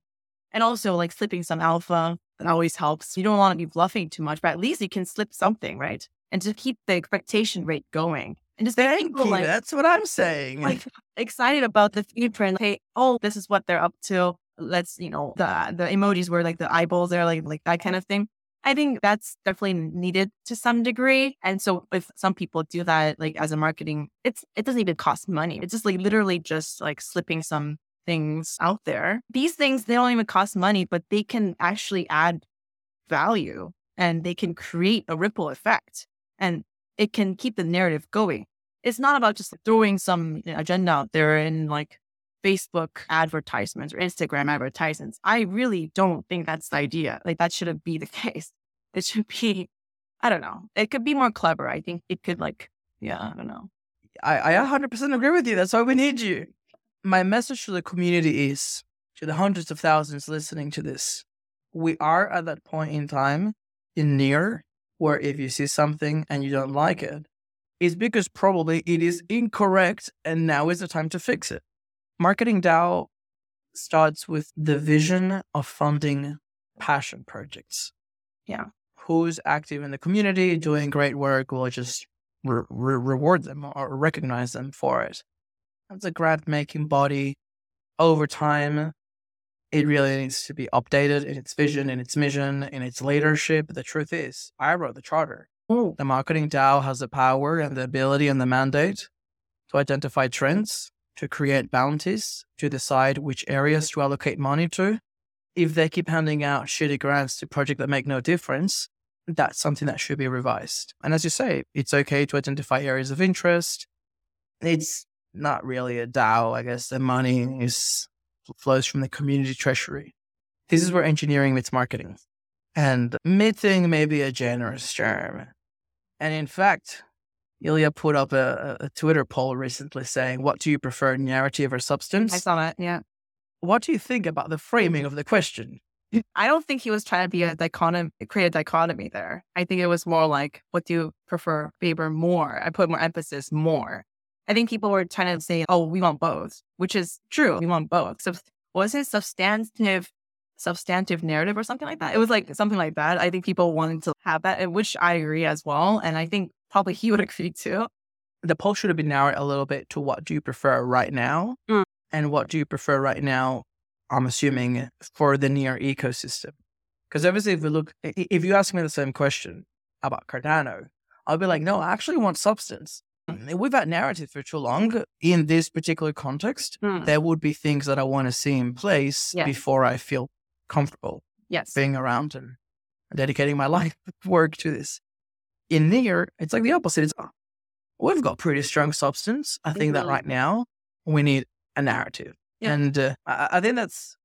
and also like slipping some alpha that always helps you don't want to be bluffing too much but at least you can slip something right and to keep the expectation rate going and just Thank people you. like That's what I'm *laughs* saying. like excited about the future and hey, oh, this is what they're up to. Let's, you know, the uh, the emojis were like the eyeballs there, like like that kind of thing. I think that's definitely needed to some degree. And so if some people do that like as a marketing, it's it doesn't even cost money. It's just like literally just like slipping some things out there. These things, they don't even cost money, but they can actually add value and they can create a ripple effect and it can keep the narrative going. It's not about just throwing some agenda out there in like Facebook advertisements or Instagram advertisements. I really don't think that's the idea. Like that shouldn't be the *laughs* case. It should be, I don't know. It could be more clever. I think it could like, yeah, I don't know. I, I 100% agree with you. That's why we need you. My message to the community is to the hundreds of thousands listening to this. We are at that point in time in near where if you see something and you don't like it, it's because probably it is incorrect and now is the time to fix it. Marketing DAO starts with the vision of funding passion projects. Yeah. Who's active in the community, doing great work, will just re- re- reward them or recognize them for it. That's a grant making body. Over time, it really needs to be updated in its vision, in its mission, in its leadership. The truth is, I wrote the charter. Ooh. The marketing DAO has the power and the ability and the mandate to identify trends, to create bounties, to decide which areas to allocate money to. If they keep handing out shitty grants to projects that make no difference, that's something that should be revised. And as you say, it's okay to identify areas of interest. It's not really a DAO, I guess. The money is flows from the community treasury. This is where engineering meets marketing. And meeting may be a generous term. And in fact, Ilya put up a, a Twitter poll recently saying, What do you prefer, narrative or substance? I saw that. Yeah. What do you think about the framing of the question? I don't think he was trying to be a dichotomy, create a dichotomy there. I think it was more like, what do you prefer, favor more? I put more emphasis more. I think people were trying to say, oh, we want both, which is true. We want both. So was it substantive, substantive narrative or something like that? It was like something like that. I think people wanted to have that, which I agree as well. And I think probably he would *laughs* agree too. The poll should have been narrowed a little bit to what do you prefer right now? Mm. And what do you prefer right now? I'm assuming for the near ecosystem. Because obviously, if we look, if you ask me the same question about Cardano, I'll be like, no, I actually want substance. We've had narrative for too long in this particular context. Mm. There would be things that I want to see in place Yes. before I feel comfortable Yes. being around and dedicating my *laughs* life work to this. In near, it's like the opposite. It's oh, we've got pretty strong substance. I think that Mhm. right now we need a narrative, Yeah. and uh, I, I think that's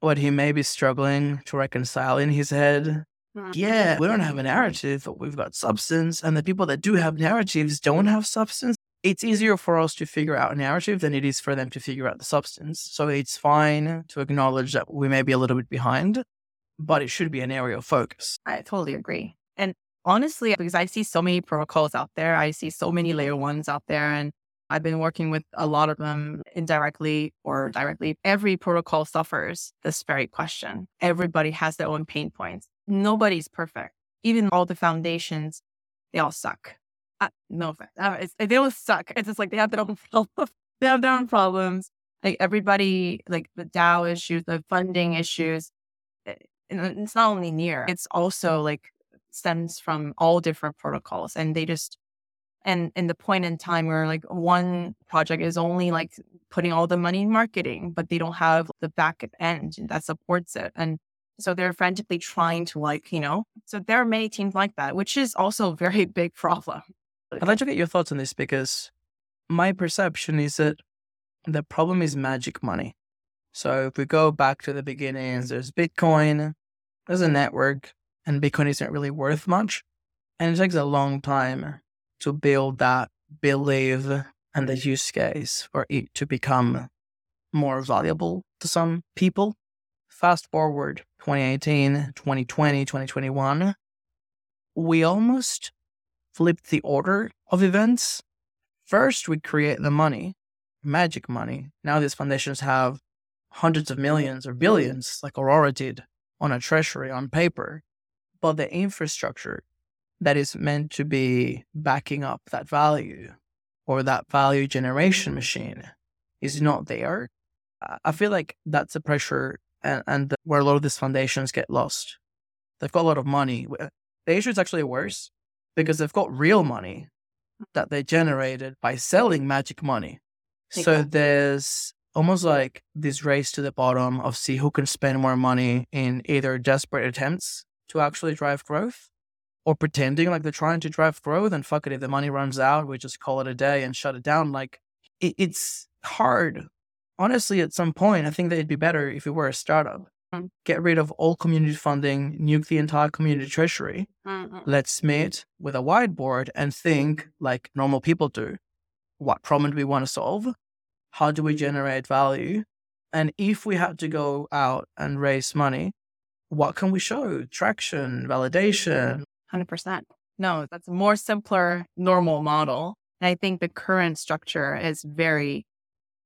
what he may be struggling to reconcile in his head. Mm. Yeah, we don't have a narrative, but we've got substance, and the people that do have narratives don't have substance. It's easier for us to figure out a narrative than it is for them to figure out the substance. So it's fine to acknowledge that we may be a little bit behind, but it should be an area of focus. I totally agree. And honestly, because I see so many protocols out there, I see so many layer ones out there, and I've been working with a lot of them indirectly or directly. Every protocol suffers this very question. Everybody has their own pain points. Nobody's perfect. Even all the foundations, they all suck. Uh, no offense. Uh, they don't suck. It's just like they have their own *laughs* problems. they have their own problems. Like everybody, like the DAO issues, the funding issues. eh, and It's not only near, it's also like stems from all different protocols and they just and in the point in time where like one project is only like putting all the money in marketing but they don't have the back end that supports it and so they're frantically trying to like you know so there are many teams like that which is also a very *laughs* big problem I'd like to get your thoughts on this because my perception is that the problem is magic money. So if we go back to the beginnings, there's Bitcoin, there's a network, and Bitcoin isn't really worth much. And it takes a long time to build that belief and the use case for it to become more valuable to some people. Fast forward 2018, 2020, 2021, we almost flipped the order of events. First, we create the money, magic money. Now these foundations have hundreds of millions or billions, like Aurora did, on a treasury on paper. But the infrastructure that is meant to be backing up that value or that value generation machine is not there. I- feel like that's a pressure and, and where a lot of these foundations get lost. They've got a lot of money. Uh, the issue is actually worse because they've got real money that they generated by selling magic money. So there's almost like this race to the bottom of see who can spend more money in either desperate attempts to actually drive growth or pretending like they're trying to drive growth and fuck it if the money runs out we just call it a day and shut it down like it, it's hard honestly at some point i think that it'd be better if it were a startup mm. get rid of all community funding nuke the entire community treasury mm-hmm. let's meet with a whiteboard and think like normal people do what problem do we want to solve how do we generate value? And if we had to go out and raise money, what can we show? Traction, validation. 100%. No, that's a more simpler, normal model. And I think the current structure is very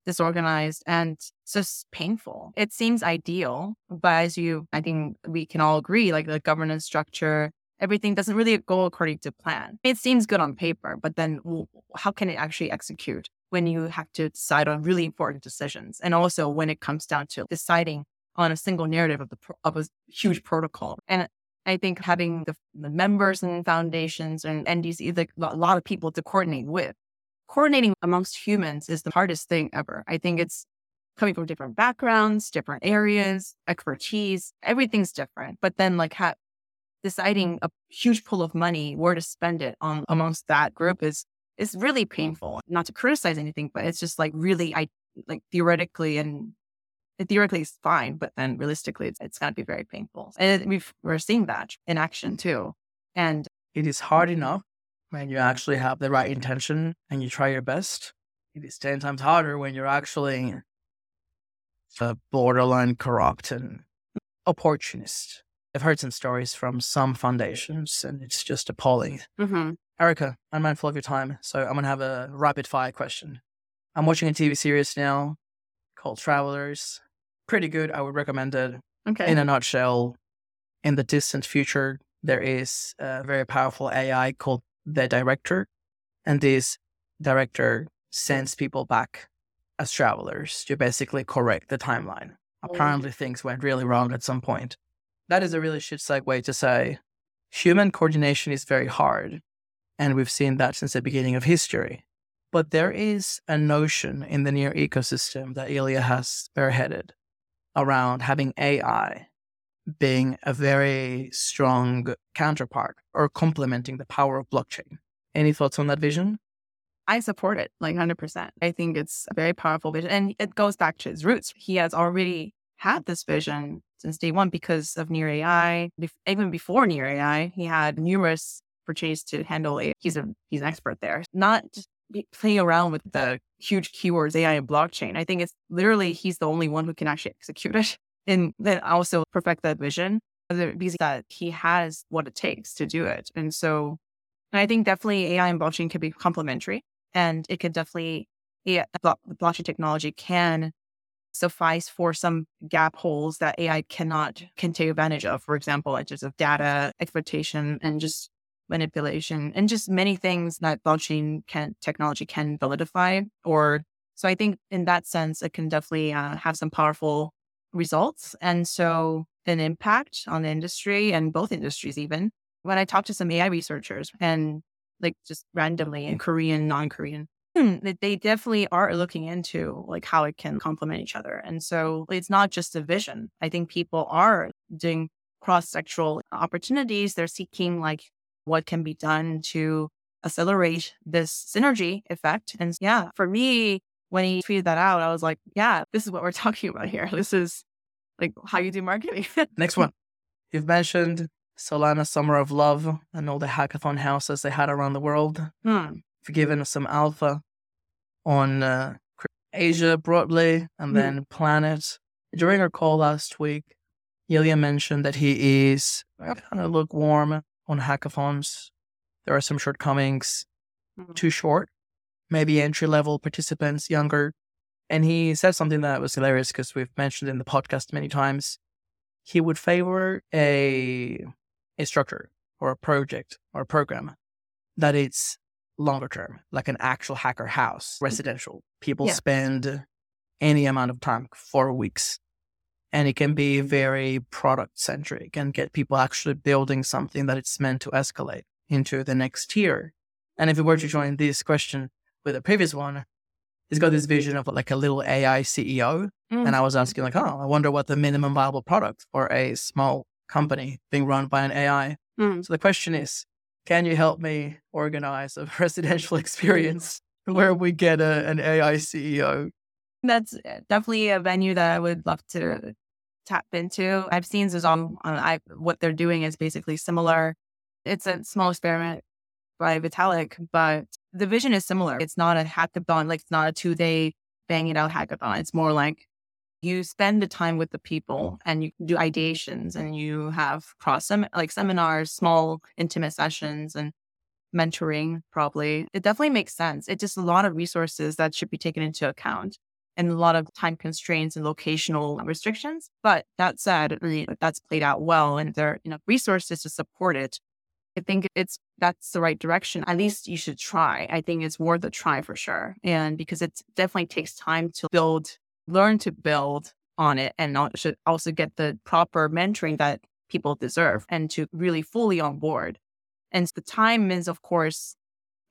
disorganized and just painful. It seems ideal, but as you, I think we can all agree, like the governance structure, everything doesn't really go according to plan. It seems good on paper, but then how can it actually execute? when you have to decide on really important decisions. And also when it comes down to deciding on a single narrative of the of a huge protocol. And I think having the, the members and foundations and NDC, like a lot of people to coordinate with, coordinating amongst humans is the hardest thing ever. I think it's coming from different backgrounds, different areas, expertise, everything's different. But then like ha- deciding a huge pool of money, where to spend it on amongst that group is it's really painful. Not to criticize anything, but it's just like really, I like theoretically and theoretically it's fine, but then realistically, it's, it's going to be very painful. And we are seeing that in action too. And it is hard enough when you actually have the right intention and you try your best. It is 10 times harder when you're actually a borderline corrupt and opportunist. I've heard some stories from some foundations and it's just appalling. Mm-hmm. Erica, I'm mindful of your time, so I'm going to have a rapid fire question. I'm watching a TV series now called Travelers. Pretty good. I would recommend it. Okay. In a nutshell, in the distant future, there is a very powerful AI called the Director. And this Director sends people back as travelers to basically correct the timeline. Oh. Apparently, things went really wrong at some point. That is a really shit segue to say human coordination is very hard and we've seen that since the beginning of history. But there is a notion in the near ecosystem that Ilya has spearheaded around having AI being a very strong counterpart or complementing the power of blockchain. Any thoughts on that vision? I support it like 100%. I think it's a very powerful vision. And it goes back to his roots. He has already had this vision since day one because of Near AI. Even before Near AI, he had numerous opportunities to handle it. He's a he's an expert there. Not playing around with the huge keywords AI and blockchain. I think it's literally he's the only one who can actually execute it and then also perfect that vision because that he has what it takes to do it. And so and I think definitely AI and blockchain can be complementary and it can definitely yeah, blockchain technology can suffice for some gap holes that AI cannot can take advantage of. For example, like just of data exploitation and just manipulation and just many things that blockchain can technology can validify or so i think in that sense it can definitely uh, have some powerful results and so an impact on the industry and both industries even when i talk to some ai researchers and like just randomly in korean non-korean hmm, they definitely are looking into like how it can complement each other and so it's not just a vision i think people are doing cross-sectoral opportunities they're seeking like what can be done to accelerate this synergy effect. And yeah, for me, when he tweeted that out, I was like, yeah, this is what we're *laughs* talking about here. This is like how you do marketing. Next *laughs* one. You've mentioned Solana Summer of Love and all the hackathon houses they had around the world. Hmm. You've given us some alpha on uh, Asia broadly and hmm. then Planet. During our call last week, Ilya mentioned that he is kind of lukewarm on hackathons. There are some shortcomings, mm-hmm. too short, maybe entry level participants, younger. And he said something that was hilarious because we've mentioned in the podcast many times. He would favor a a structure or a project or a program that it's longer term, like an actual hacker house, mm-hmm. residential. People yeah. spend any amount of time, four weeks, and it can be very product centric and get people actually building something that it's meant to escalate into the next tier. And if you were to join this question with the previous one, he's got this vision of like a little AI CEO. Mm. And I was asking, like, oh, I wonder what the minimum viable product for a small company being run by an AI. Mm. So the question is, can you help me organize a *laughs* residential *laughs* experience where we get a, an AI CEO? That's uh, definitely a venue that I would love to tap into. I've seen Zoom on I, what they're doing is basically similar. It's a small experiment by Vitalik, but the vision is similar. It's not a hackathon, like it's not a two day bang it out hackathon. It's more like you spend the time with the people mm. and you do ideations and you have cross sem- like seminars, small intimate sessions and mentoring probably. It definitely makes sense. It's just a lot of resources that should be taken into account and a lot of time constraints and locational restrictions. But that said, that's played out well and there are enough resources to support it. I think it's that's the right direction. At least you should try. I think it's worth a try for sure. And because it definitely takes time to build, learn to build on it and should also get the proper mentoring that people deserve and to really fully on board. And the time is, of course,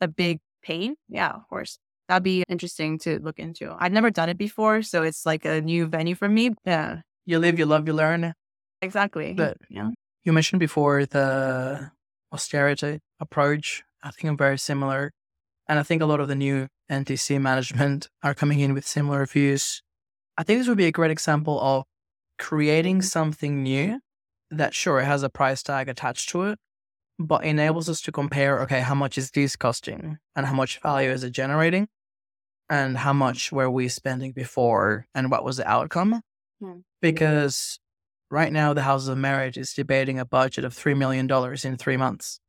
a big pain. Yeah, of course. That'd be interesting to look into. I've never done it before, so it's like a new venue for me. Yeah. You live, you love, you learn. Exactly. But yeah. You mentioned before the austerity approach. I think I'm very similar. And I think a lot of the new NDC management are coming in with similar views. I think this would be a great example of creating something new that sure it has a price tag attached to it, but enables us to compare, okay, how much is this costing and how much value is it generating? And how much were we spending before and what was the outcome? Hmm. Because right now the Houses of Merit is debating a budget of $3 million in three months.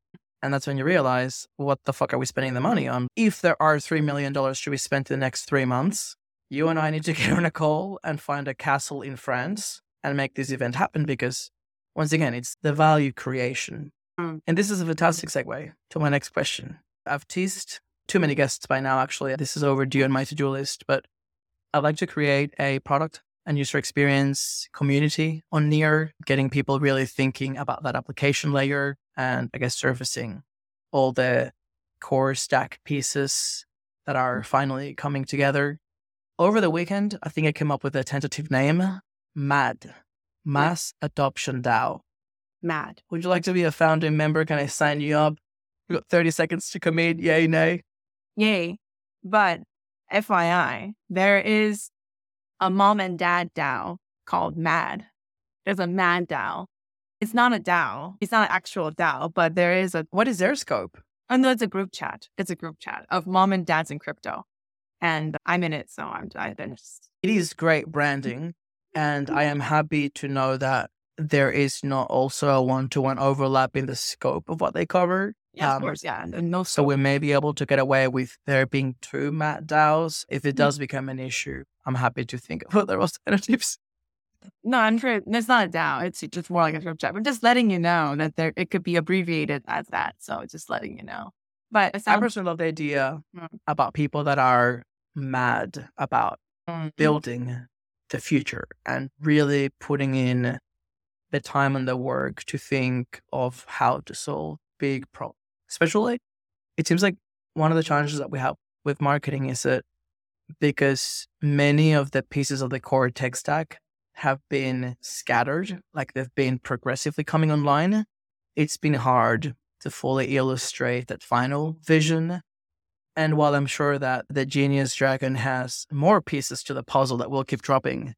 And that's when you realize, what the fuck are we spending the money on? If there are $3 million to be spent in the next three months, you and I need to *laughs* get on a call and find a castle in France and make this event happen because, once again, it's the value creation Mm. And this is a fantastic segue to my next question. I've teased too many guests by now, actually. This is overdue on my to do list, but I'd like to create a product and user experience community on Near, getting people really thinking about that application layer and I guess surfacing all the core stack pieces that are mm. finally coming together. Over the weekend, I think I came up with a tentative name MAD, Mass Adoption DAO mad. Would you like to be a founding member? Can I sign you up? You've got 30 seconds to commit. Yay, nay. Yay. But FYI, there is a mom and dad DAO called MAD. There's a MAD DAO. It's not a DAO. It's not an actual DAO, but there is a. What is their scope? Oh, no, it's a group chat. It's a group chat of mom and dads in crypto. And I'm in it. So I'm, I've been. It is great branding. And I am happy to know that there is not also a one to one overlap in the scope of what they cover. Yeah, um, of course, yeah. And no so we may be able to get away with there being two MAD DAOs. If it mm. does become an issue, I'm happy to think of *laughs* other alternatives. No, I'm sure it's not a DAO. It's just more like a group chat. I'm just letting you know that there it could be abbreviated as that. So just letting you know. But sounds- I personally love the idea mm. about people that are mad about mm. building the future and really putting in the time and the work to think of how to solve big problems. Especially, it seems like one of the challenges that we have with marketing is that because many of the pieces of the core tech stack have been scattered, like they've been progressively coming online, it's been hard to fully illustrate that final vision. And while I'm sure that the Genius Dragon has more pieces to the puzzle that will keep dropping,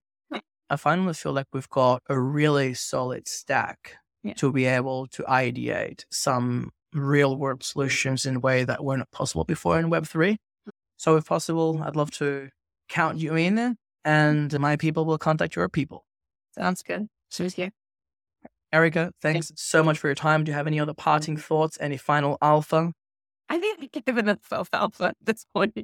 I finally feel like we've got a really solid stack yeah. to be able to ideate some real world solutions in a way that were not possible before in Web3. So, if possible, I'd love to count you in and my people will contact your people. Sounds good. Sounds good. Erica, thanks so much for your time. Do you have any other parting thoughts? Any final alpha? I think I could give it a self alpha at this point.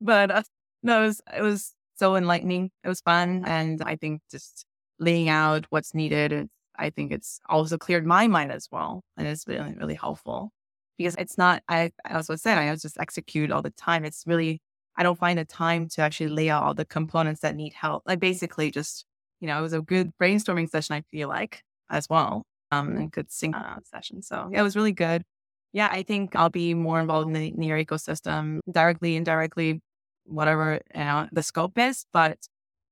But uh, no, it was, it was so enlightening. It was fun. And I think just laying out what's needed, I think it's also cleared my mind as well. And it's been really helpful because it's not, I, I also said, I just execute all the time. It's really, I don't find the time to actually lay out all the components that need help. Like basically just, you know, it was a good brainstorming session, I feel like as well. Um, and good sync uh, session. So yeah, it was really good. Yeah, I think I'll be more involved in the Near ecosystem directly, indirectly, whatever you know, the scope is. But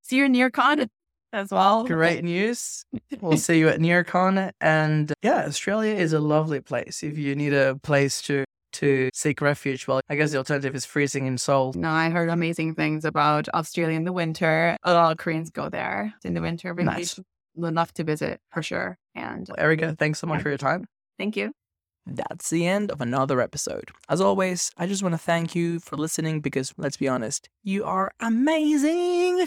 see you NearCon as well. Great *laughs* news. We'll see you at NearCon. And yeah, Australia is a lovely place. If you need a place to to seek refuge, well, I guess the alternative is freezing in Seoul. No, I heard amazing things about Australia in the winter. A lot of Koreans go there in the winter. Nice. Love to visit for sure. And uh, Erica, thanks so much for your time. thank you. That's the end of another episode. As always, I just want to thank you for listening because, let's be honest, you are amazing.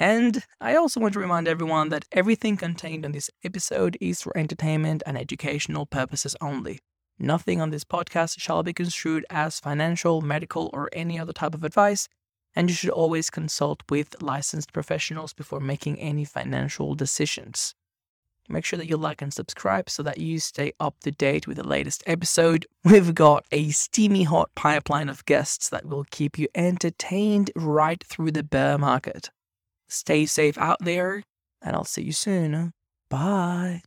And I also want to remind everyone that everything contained on this episode is for entertainment and educational purposes only. Nothing on this podcast shall be construed as financial, medical, or any other type of advice, and you should always consult with licensed professionals before making any financial decisions. Make sure that you like and subscribe so that you stay up to date with the latest episode. We've got a steamy hot pipeline of guests that will keep you entertained right through the bear market. Stay safe out there, and I'll see you soon. Bye.